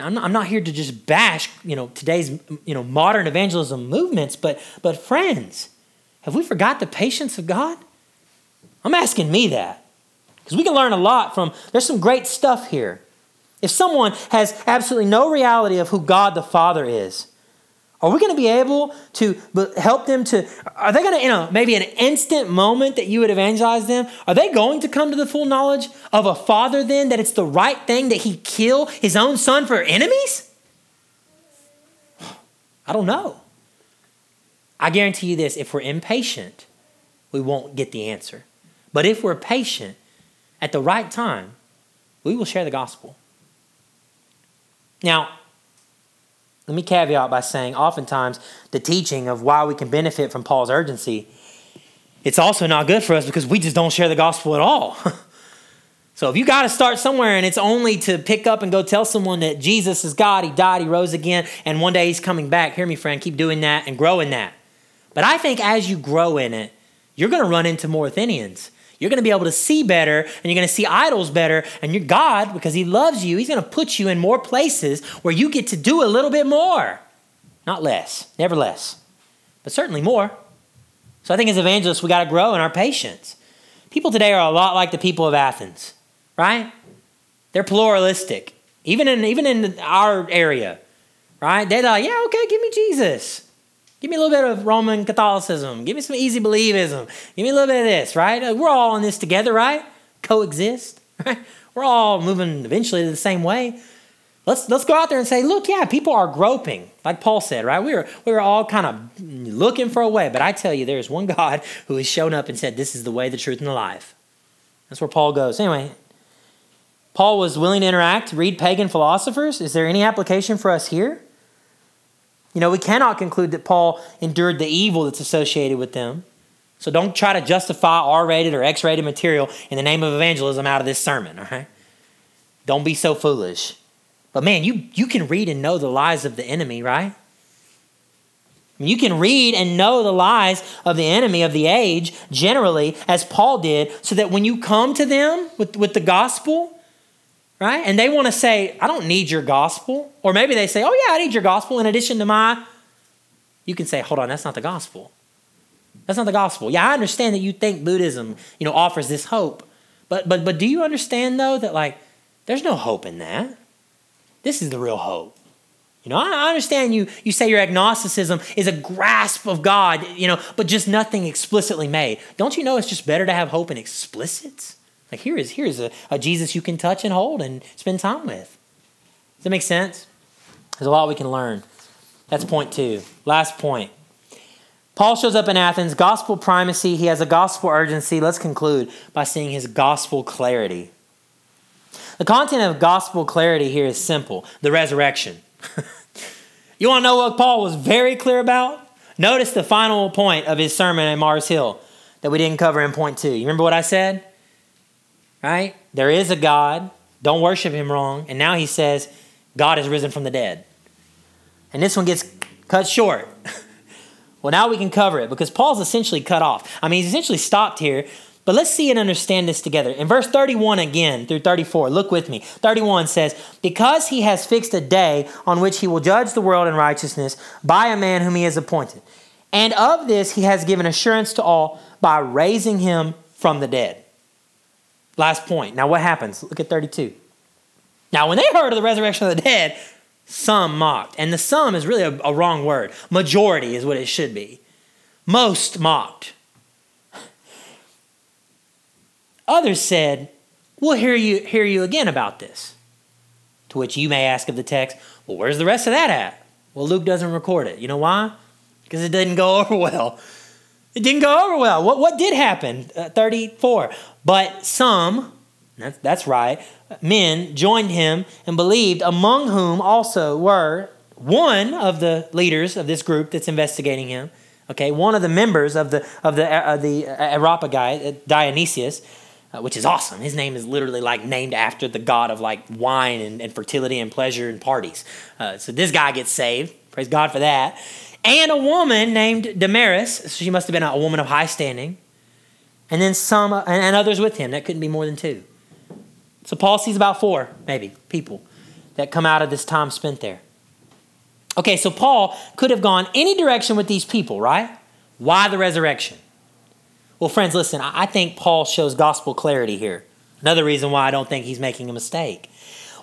now, I'm not, I'm not here to just bash, you know, today's, you know, modern evangelism movements, but, but friends, have we forgot the patience of God? I'm asking me that because we can learn a lot from, there's some great stuff here. If someone has absolutely no reality of who God the Father is, are we going to be able to help them to, are they going to, you know, maybe an instant moment that you would evangelize them? Are they going to come to the full knowledge of a father then that it's the right thing that he kill his own son for enemies? I don't know. I guarantee you this if we're impatient, we won't get the answer. But if we're patient at the right time, we will share the gospel. Now, let me caveat by saying oftentimes the teaching of why we can benefit from Paul's urgency, it's also not good for us because we just don't share the gospel at all. [laughs] so if you got to start somewhere and it's only to pick up and go tell someone that Jesus is God, he died, he rose again, and one day he's coming back, hear me, friend, keep doing that and grow in that. But I think as you grow in it, you're going to run into more Athenians you're going to be able to see better and you're going to see idols better. And your God, because He loves you, He's going to put you in more places where you get to do a little bit more. Not less, never less, but certainly more. So I think as evangelists, we got to grow in our patience. People today are a lot like the people of Athens, right? They're pluralistic, even in even in our area, right? They're like, yeah, okay, give me Jesus. Give me a little bit of Roman Catholicism. Give me some easy believism. Give me a little bit of this, right? We're all in this together, right? Coexist, [laughs] right? We're all moving eventually the same way. Let's let's go out there and say, look, yeah, people are groping, like Paul said, right? We were we were all kind of looking for a way, but I tell you, there is one God who has shown up and said, "This is the way, the truth, and the life." That's where Paul goes. Anyway, Paul was willing to interact, read pagan philosophers. Is there any application for us here? You know, we cannot conclude that Paul endured the evil that's associated with them. So don't try to justify R rated or X rated material in the name of evangelism out of this sermon, all right? Don't be so foolish. But man, you, you can read and know the lies of the enemy, right? You can read and know the lies of the enemy of the age generally, as Paul did, so that when you come to them with, with the gospel, right? And they want to say, I don't need your gospel. Or maybe they say, Oh, yeah, I need your gospel in addition to my. You can say, Hold on, that's not the gospel. That's not the gospel. Yeah, I understand that you think Buddhism, you know, offers this hope. But but but do you understand though that like there's no hope in that? This is the real hope. You know, I understand you you say your agnosticism is a grasp of God, you know, but just nothing explicitly made. Don't you know it's just better to have hope in explicits? Like here is here is a, a Jesus you can touch and hold and spend time with. Does that make sense? There's a lot we can learn. That's point two. Last point. Paul shows up in Athens, gospel primacy. He has a gospel urgency. Let's conclude by seeing his gospel clarity. The content of gospel clarity here is simple the resurrection. [laughs] you want to know what Paul was very clear about? Notice the final point of his sermon at Mars Hill that we didn't cover in point two. You remember what I said? Right? There is a God. Don't worship him wrong. And now he says, God has risen from the dead. And this one gets cut short. [laughs] well, now we can cover it because Paul's essentially cut off. I mean, he's essentially stopped here, but let's see and understand this together. In verse 31 again through 34, look with me. 31 says, Because he has fixed a day on which he will judge the world in righteousness by a man whom he has appointed. And of this he has given assurance to all by raising him from the dead. Last point. Now, what happens? Look at 32. Now, when they heard of the resurrection of the dead, some mocked. And the some is really a, a wrong word. Majority is what it should be. Most mocked. Others said, We'll hear you, hear you again about this. To which you may ask of the text, Well, where's the rest of that at? Well, Luke doesn't record it. You know why? Because it didn't go over well. It didn't go over well. What, what did happen? Uh, 34. But some, that's, that's right, men joined him and believed, among whom also were one of the leaders of this group that's investigating him. Okay, one of the members of the of the uh, the Areopagus, uh, Dionysius, uh, which is awesome. His name is literally like named after the god of like wine and, and fertility and pleasure and parties. Uh, so this guy gets saved. Praise God for that. And a woman named Damaris. She must have been a woman of high standing and then some and others with him. That couldn't be more than two. So Paul sees about four, maybe, people that come out of this time spent there. Okay, so Paul could have gone any direction with these people, right? Why the resurrection? Well, friends, listen, I think Paul shows gospel clarity here. Another reason why I don't think he's making a mistake.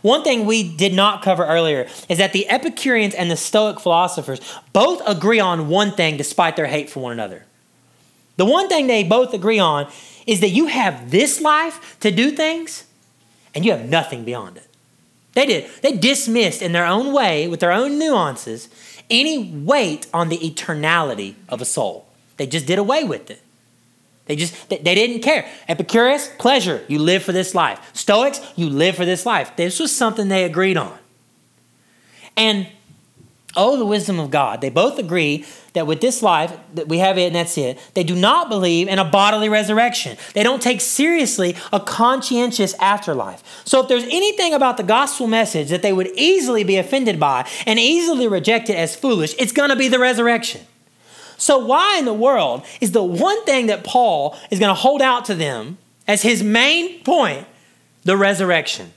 One thing we did not cover earlier is that the Epicureans and the Stoic philosophers both agree on one thing despite their hate for one another. The one thing they both agree on is that you have this life to do things and you have nothing beyond it. They did. They dismissed in their own way, with their own nuances, any weight on the eternality of a soul. They just did away with it. They just they, didn't care. Epicurus, pleasure, you live for this life. Stoics, you live for this life. This was something they agreed on. And Oh, the wisdom of God. They both agree that with this life, that we have it and that's it. They do not believe in a bodily resurrection. They don't take seriously a conscientious afterlife. So if there's anything about the gospel message that they would easily be offended by and easily reject it as foolish, it's going to be the resurrection. So why in the world is the one thing that Paul is going to hold out to them as his main point the resurrection?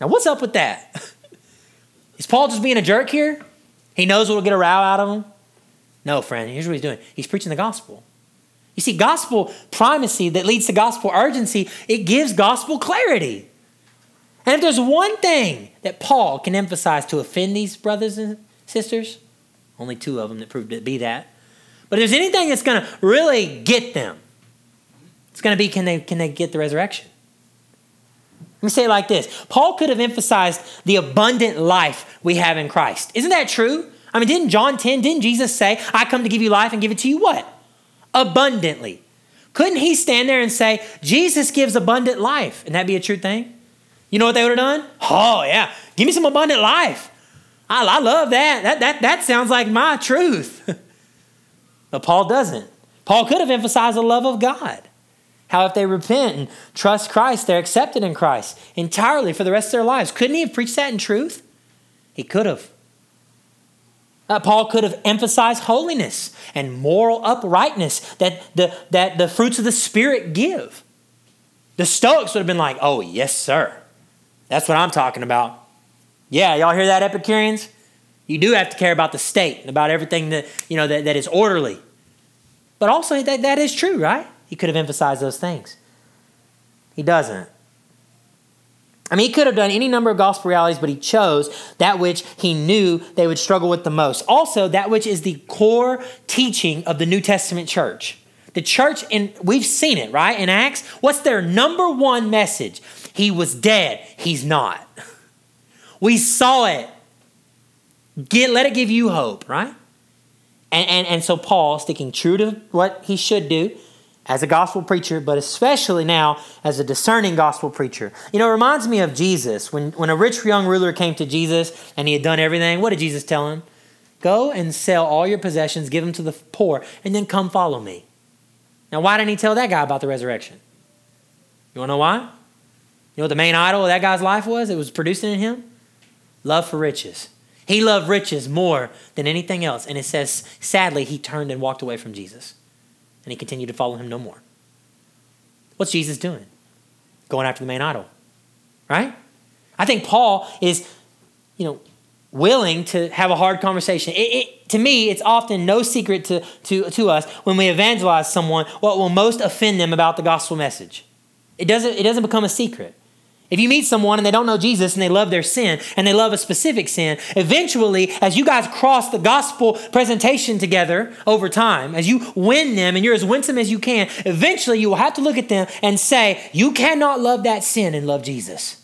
Now, what's up with that? [laughs] Is Paul just being a jerk here? He knows what'll get a row out of him. No, friend, here's what he's doing he's preaching the gospel. You see, gospel primacy that leads to gospel urgency, it gives gospel clarity. And if there's one thing that Paul can emphasize to offend these brothers and sisters, only two of them that proved to be that. But if there's anything that's going to really get them, it's going to be can they, can they get the resurrection? Let me say it like this Paul could have emphasized the abundant life we have in Christ. Isn't that true? I mean, didn't John 10, didn't Jesus say, I come to give you life and give it to you what? Abundantly. Couldn't he stand there and say, Jesus gives abundant life? And that be a true thing? You know what they would have done? Oh, yeah. Give me some abundant life. I, I love that. That, that. that sounds like my truth. [laughs] but Paul doesn't. Paul could have emphasized the love of God. How if they repent and trust Christ, they're accepted in Christ entirely for the rest of their lives. Couldn't he have preached that in truth? He could have. Uh, Paul could have emphasized holiness and moral uprightness that the, that the fruits of the Spirit give. The Stoics would have been like, oh, yes, sir. That's what I'm talking about. Yeah, y'all hear that, Epicureans? You do have to care about the state and about everything that, you know, that, that is orderly. But also, that, that is true, right? He could have emphasized those things. He doesn't. I mean, he could have done any number of gospel realities, but he chose that which he knew they would struggle with the most. Also, that which is the core teaching of the New Testament church. The church, and we've seen it, right? In Acts, what's their number one message? He was dead. He's not. We saw it. Get, let it give you hope, right? And, and, and so Paul, sticking true to what he should do, as a gospel preacher, but especially now as a discerning gospel preacher. You know, it reminds me of Jesus. When, when a rich young ruler came to Jesus and he had done everything, what did Jesus tell him? Go and sell all your possessions, give them to the poor, and then come follow me. Now, why didn't he tell that guy about the resurrection? You want to know why? You know what the main idol of that guy's life was? It was producing in him? Love for riches. He loved riches more than anything else. And it says, sadly, he turned and walked away from Jesus and he continued to follow him no more. What's Jesus doing? Going after the main idol, right? I think Paul is, you know, willing to have a hard conversation. It, it, to me, it's often no secret to, to, to us when we evangelize someone what will most offend them about the gospel message. It doesn't, it doesn't become a secret. If you meet someone and they don't know Jesus and they love their sin and they love a specific sin, eventually, as you guys cross the gospel presentation together over time, as you win them and you're as winsome as you can, eventually you will have to look at them and say, You cannot love that sin and love Jesus.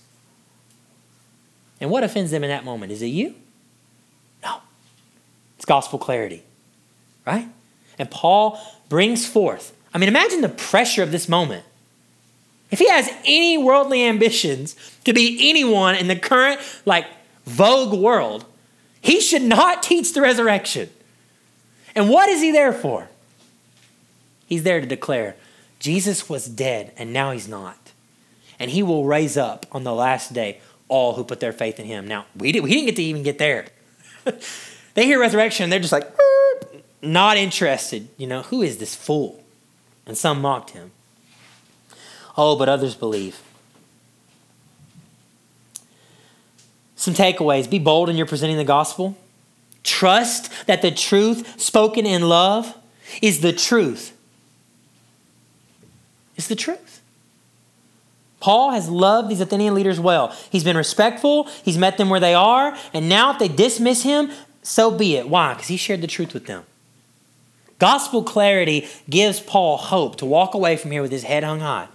And what offends them in that moment? Is it you? No. It's gospel clarity, right? And Paul brings forth, I mean, imagine the pressure of this moment. If he has any worldly ambitions to be anyone in the current, like, vogue world, he should not teach the resurrection. And what is he there for? He's there to declare Jesus was dead and now he's not. And he will raise up on the last day all who put their faith in him. Now, we, did, we didn't get to even get there. [laughs] they hear resurrection, they're just like, not interested. You know, who is this fool? And some mocked him. Oh, but others believe. Some takeaways be bold in your presenting the gospel. Trust that the truth spoken in love is the truth. It's the truth. Paul has loved these Athenian leaders well. He's been respectful, he's met them where they are, and now if they dismiss him, so be it. Why? Because he shared the truth with them. Gospel clarity gives Paul hope to walk away from here with his head hung high.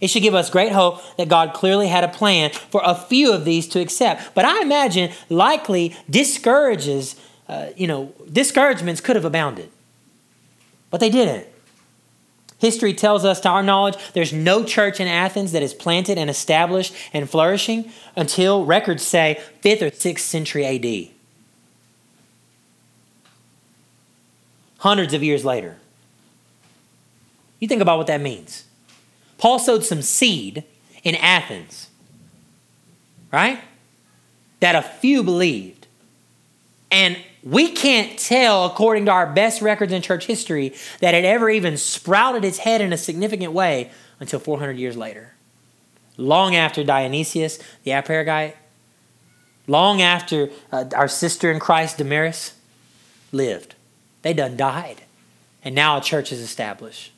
It should give us great hope that God clearly had a plan for a few of these to accept. But I imagine likely discourages, uh, you know, discouragements could have abounded. But they didn't. History tells us, to our knowledge, there's no church in Athens that is planted and established and flourishing until records say 5th or 6th century AD. Hundreds of years later. You think about what that means. Paul sowed some seed in Athens, right? That a few believed. And we can't tell, according to our best records in church history, that it ever even sprouted its head in a significant way until 400 years later. Long after Dionysius, the Areopagite, long after uh, our sister in Christ, Damaris, lived. They done died. And now a church is established.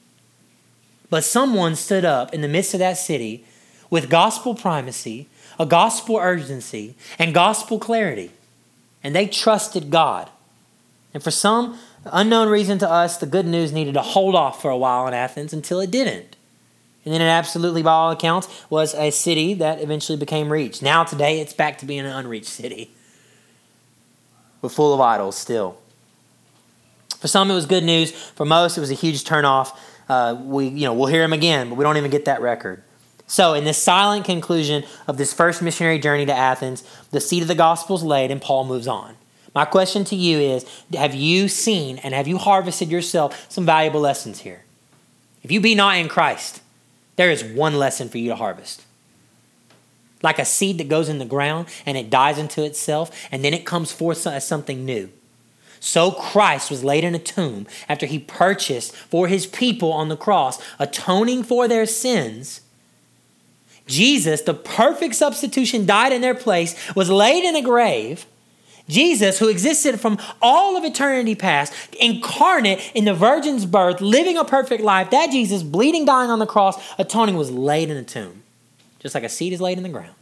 But someone stood up in the midst of that city with gospel primacy, a gospel urgency, and gospel clarity. And they trusted God. And for some unknown reason to us, the good news needed to hold off for a while in Athens until it didn't. And then it absolutely, by all accounts, was a city that eventually became reached. Now, today, it's back to being an unreached city, but full of idols still. For some, it was good news. For most, it was a huge turnoff. Uh, we, you know, we'll hear him again, but we don't even get that record. So, in this silent conclusion of this first missionary journey to Athens, the seed of the gospel is laid, and Paul moves on. My question to you is Have you seen and have you harvested yourself some valuable lessons here? If you be not in Christ, there is one lesson for you to harvest. Like a seed that goes in the ground and it dies into itself and then it comes forth as something new. So Christ was laid in a tomb after he purchased for his people on the cross, atoning for their sins. Jesus, the perfect substitution, died in their place, was laid in a grave Jesus, who existed from all of eternity past, incarnate in the virgin's birth, living a perfect life, that Jesus, bleeding, dying on the cross, atoning, was laid in a tomb, just like a seed is laid in the ground.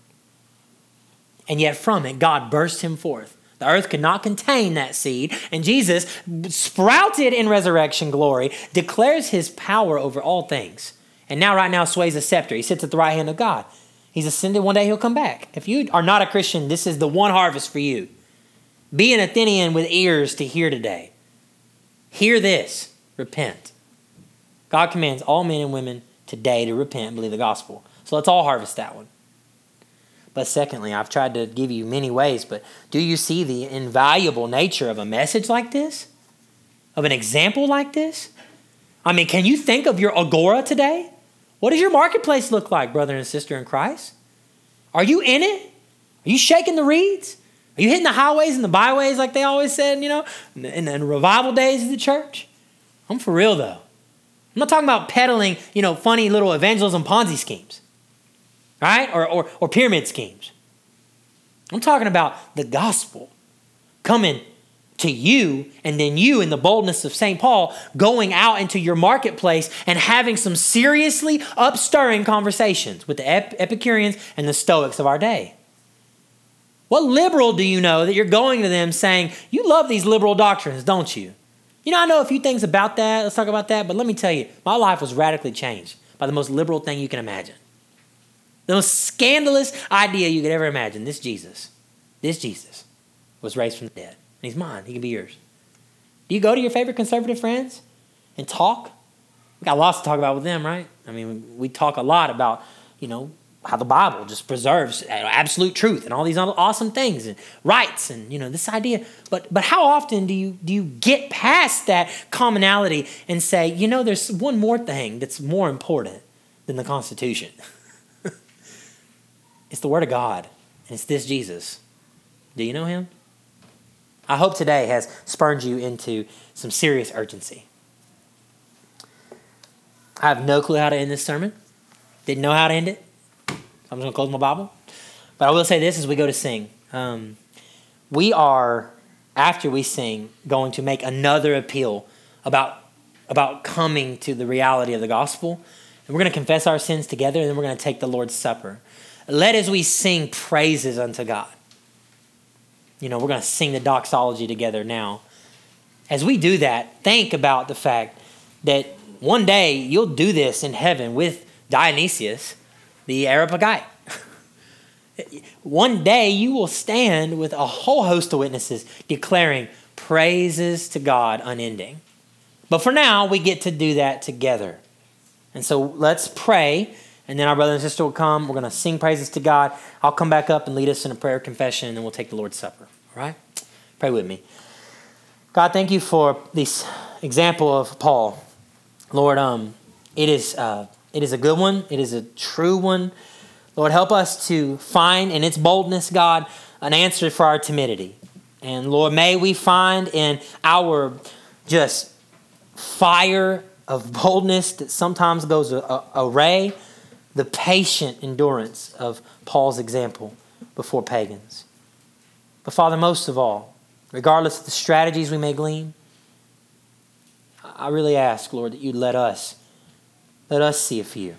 And yet from it, God burst him forth. The earth could not contain that seed, and Jesus, sprouted in resurrection glory, declares his power over all things. And now, right now, sways a scepter. He sits at the right hand of God. He's ascended. One day he'll come back. If you are not a Christian, this is the one harvest for you. Be an Athenian with ears to hear today. Hear this repent. God commands all men and women today to repent and believe the gospel. So let's all harvest that one. But secondly, I've tried to give you many ways, but do you see the invaluable nature of a message like this? Of an example like this? I mean, can you think of your agora today? What does your marketplace look like, brother and sister in Christ? Are you in it? Are you shaking the reeds? Are you hitting the highways and the byways like they always said, you know, in the revival days of the church? I'm for real though. I'm not talking about peddling, you know, funny little evangelism Ponzi schemes, right? Or, or, or pyramid schemes. I'm talking about the gospel coming to you, and then you, in the boldness of St. Paul, going out into your marketplace and having some seriously upstirring conversations with the Epicureans and the Stoics of our day. What liberal do you know that you're going to them saying, You love these liberal doctrines, don't you? You know, I know a few things about that. Let's talk about that. But let me tell you, my life was radically changed by the most liberal thing you can imagine. The most scandalous idea you could ever imagine. This Jesus, this Jesus was raised from the dead. And he's mine. He can be yours. Do you go to your favorite conservative friends and talk? We got lots to talk about with them, right? I mean, we talk a lot about, you know, how the Bible just preserves absolute truth and all these awesome things and rights and you know this idea. But but how often do you do you get past that commonality and say, you know, there's one more thing that's more important than the Constitution. [laughs] it's the Word of God, and it's this Jesus. Do you know Him? I hope today has spurred you into some serious urgency. I have no clue how to end this sermon. Didn't know how to end it. I'm just going to close my Bible. But I will say this as we go to sing. Um, we are, after we sing, going to make another appeal about, about coming to the reality of the gospel. And we're going to confess our sins together, and then we're going to take the Lord's Supper. Let as we sing praises unto God. You know, we're going to sing the doxology together now. As we do that, think about the fact that one day you'll do this in heaven with Dionysius the Areopagite. [laughs] One day you will stand with a whole host of witnesses declaring praises to God unending. But for now, we get to do that together. And so let's pray, and then our brother and sister will come. We're going to sing praises to God. I'll come back up and lead us in a prayer of confession, and then we'll take the Lord's Supper. All right? Pray with me. God, thank you for this example of Paul. Lord, um, it is uh, it is a good one, it is a true one. Lord, help us to find in its boldness, God, an answer for our timidity. And Lord, may we find in our just fire of boldness that sometimes goes a array the patient endurance of Paul's example before pagans. But Father, most of all, regardless of the strategies we may glean, I really ask, Lord, that you let us, let us see a few.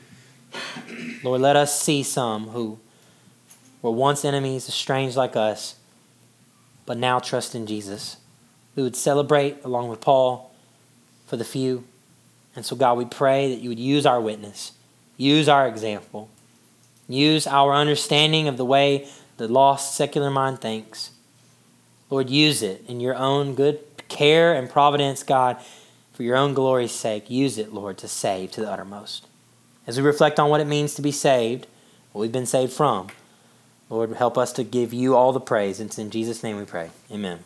Lord, let us see some who were once enemies, estranged like us, but now trust in Jesus. We would celebrate along with Paul for the few. And so, God, we pray that you would use our witness, use our example, use our understanding of the way the lost secular mind thinks. Lord, use it in your own good care and providence, God, for your own glory's sake. Use it, Lord, to save to the uttermost. As we reflect on what it means to be saved, what we've been saved from, Lord, help us to give you all the praise. It's in Jesus' name we pray. Amen.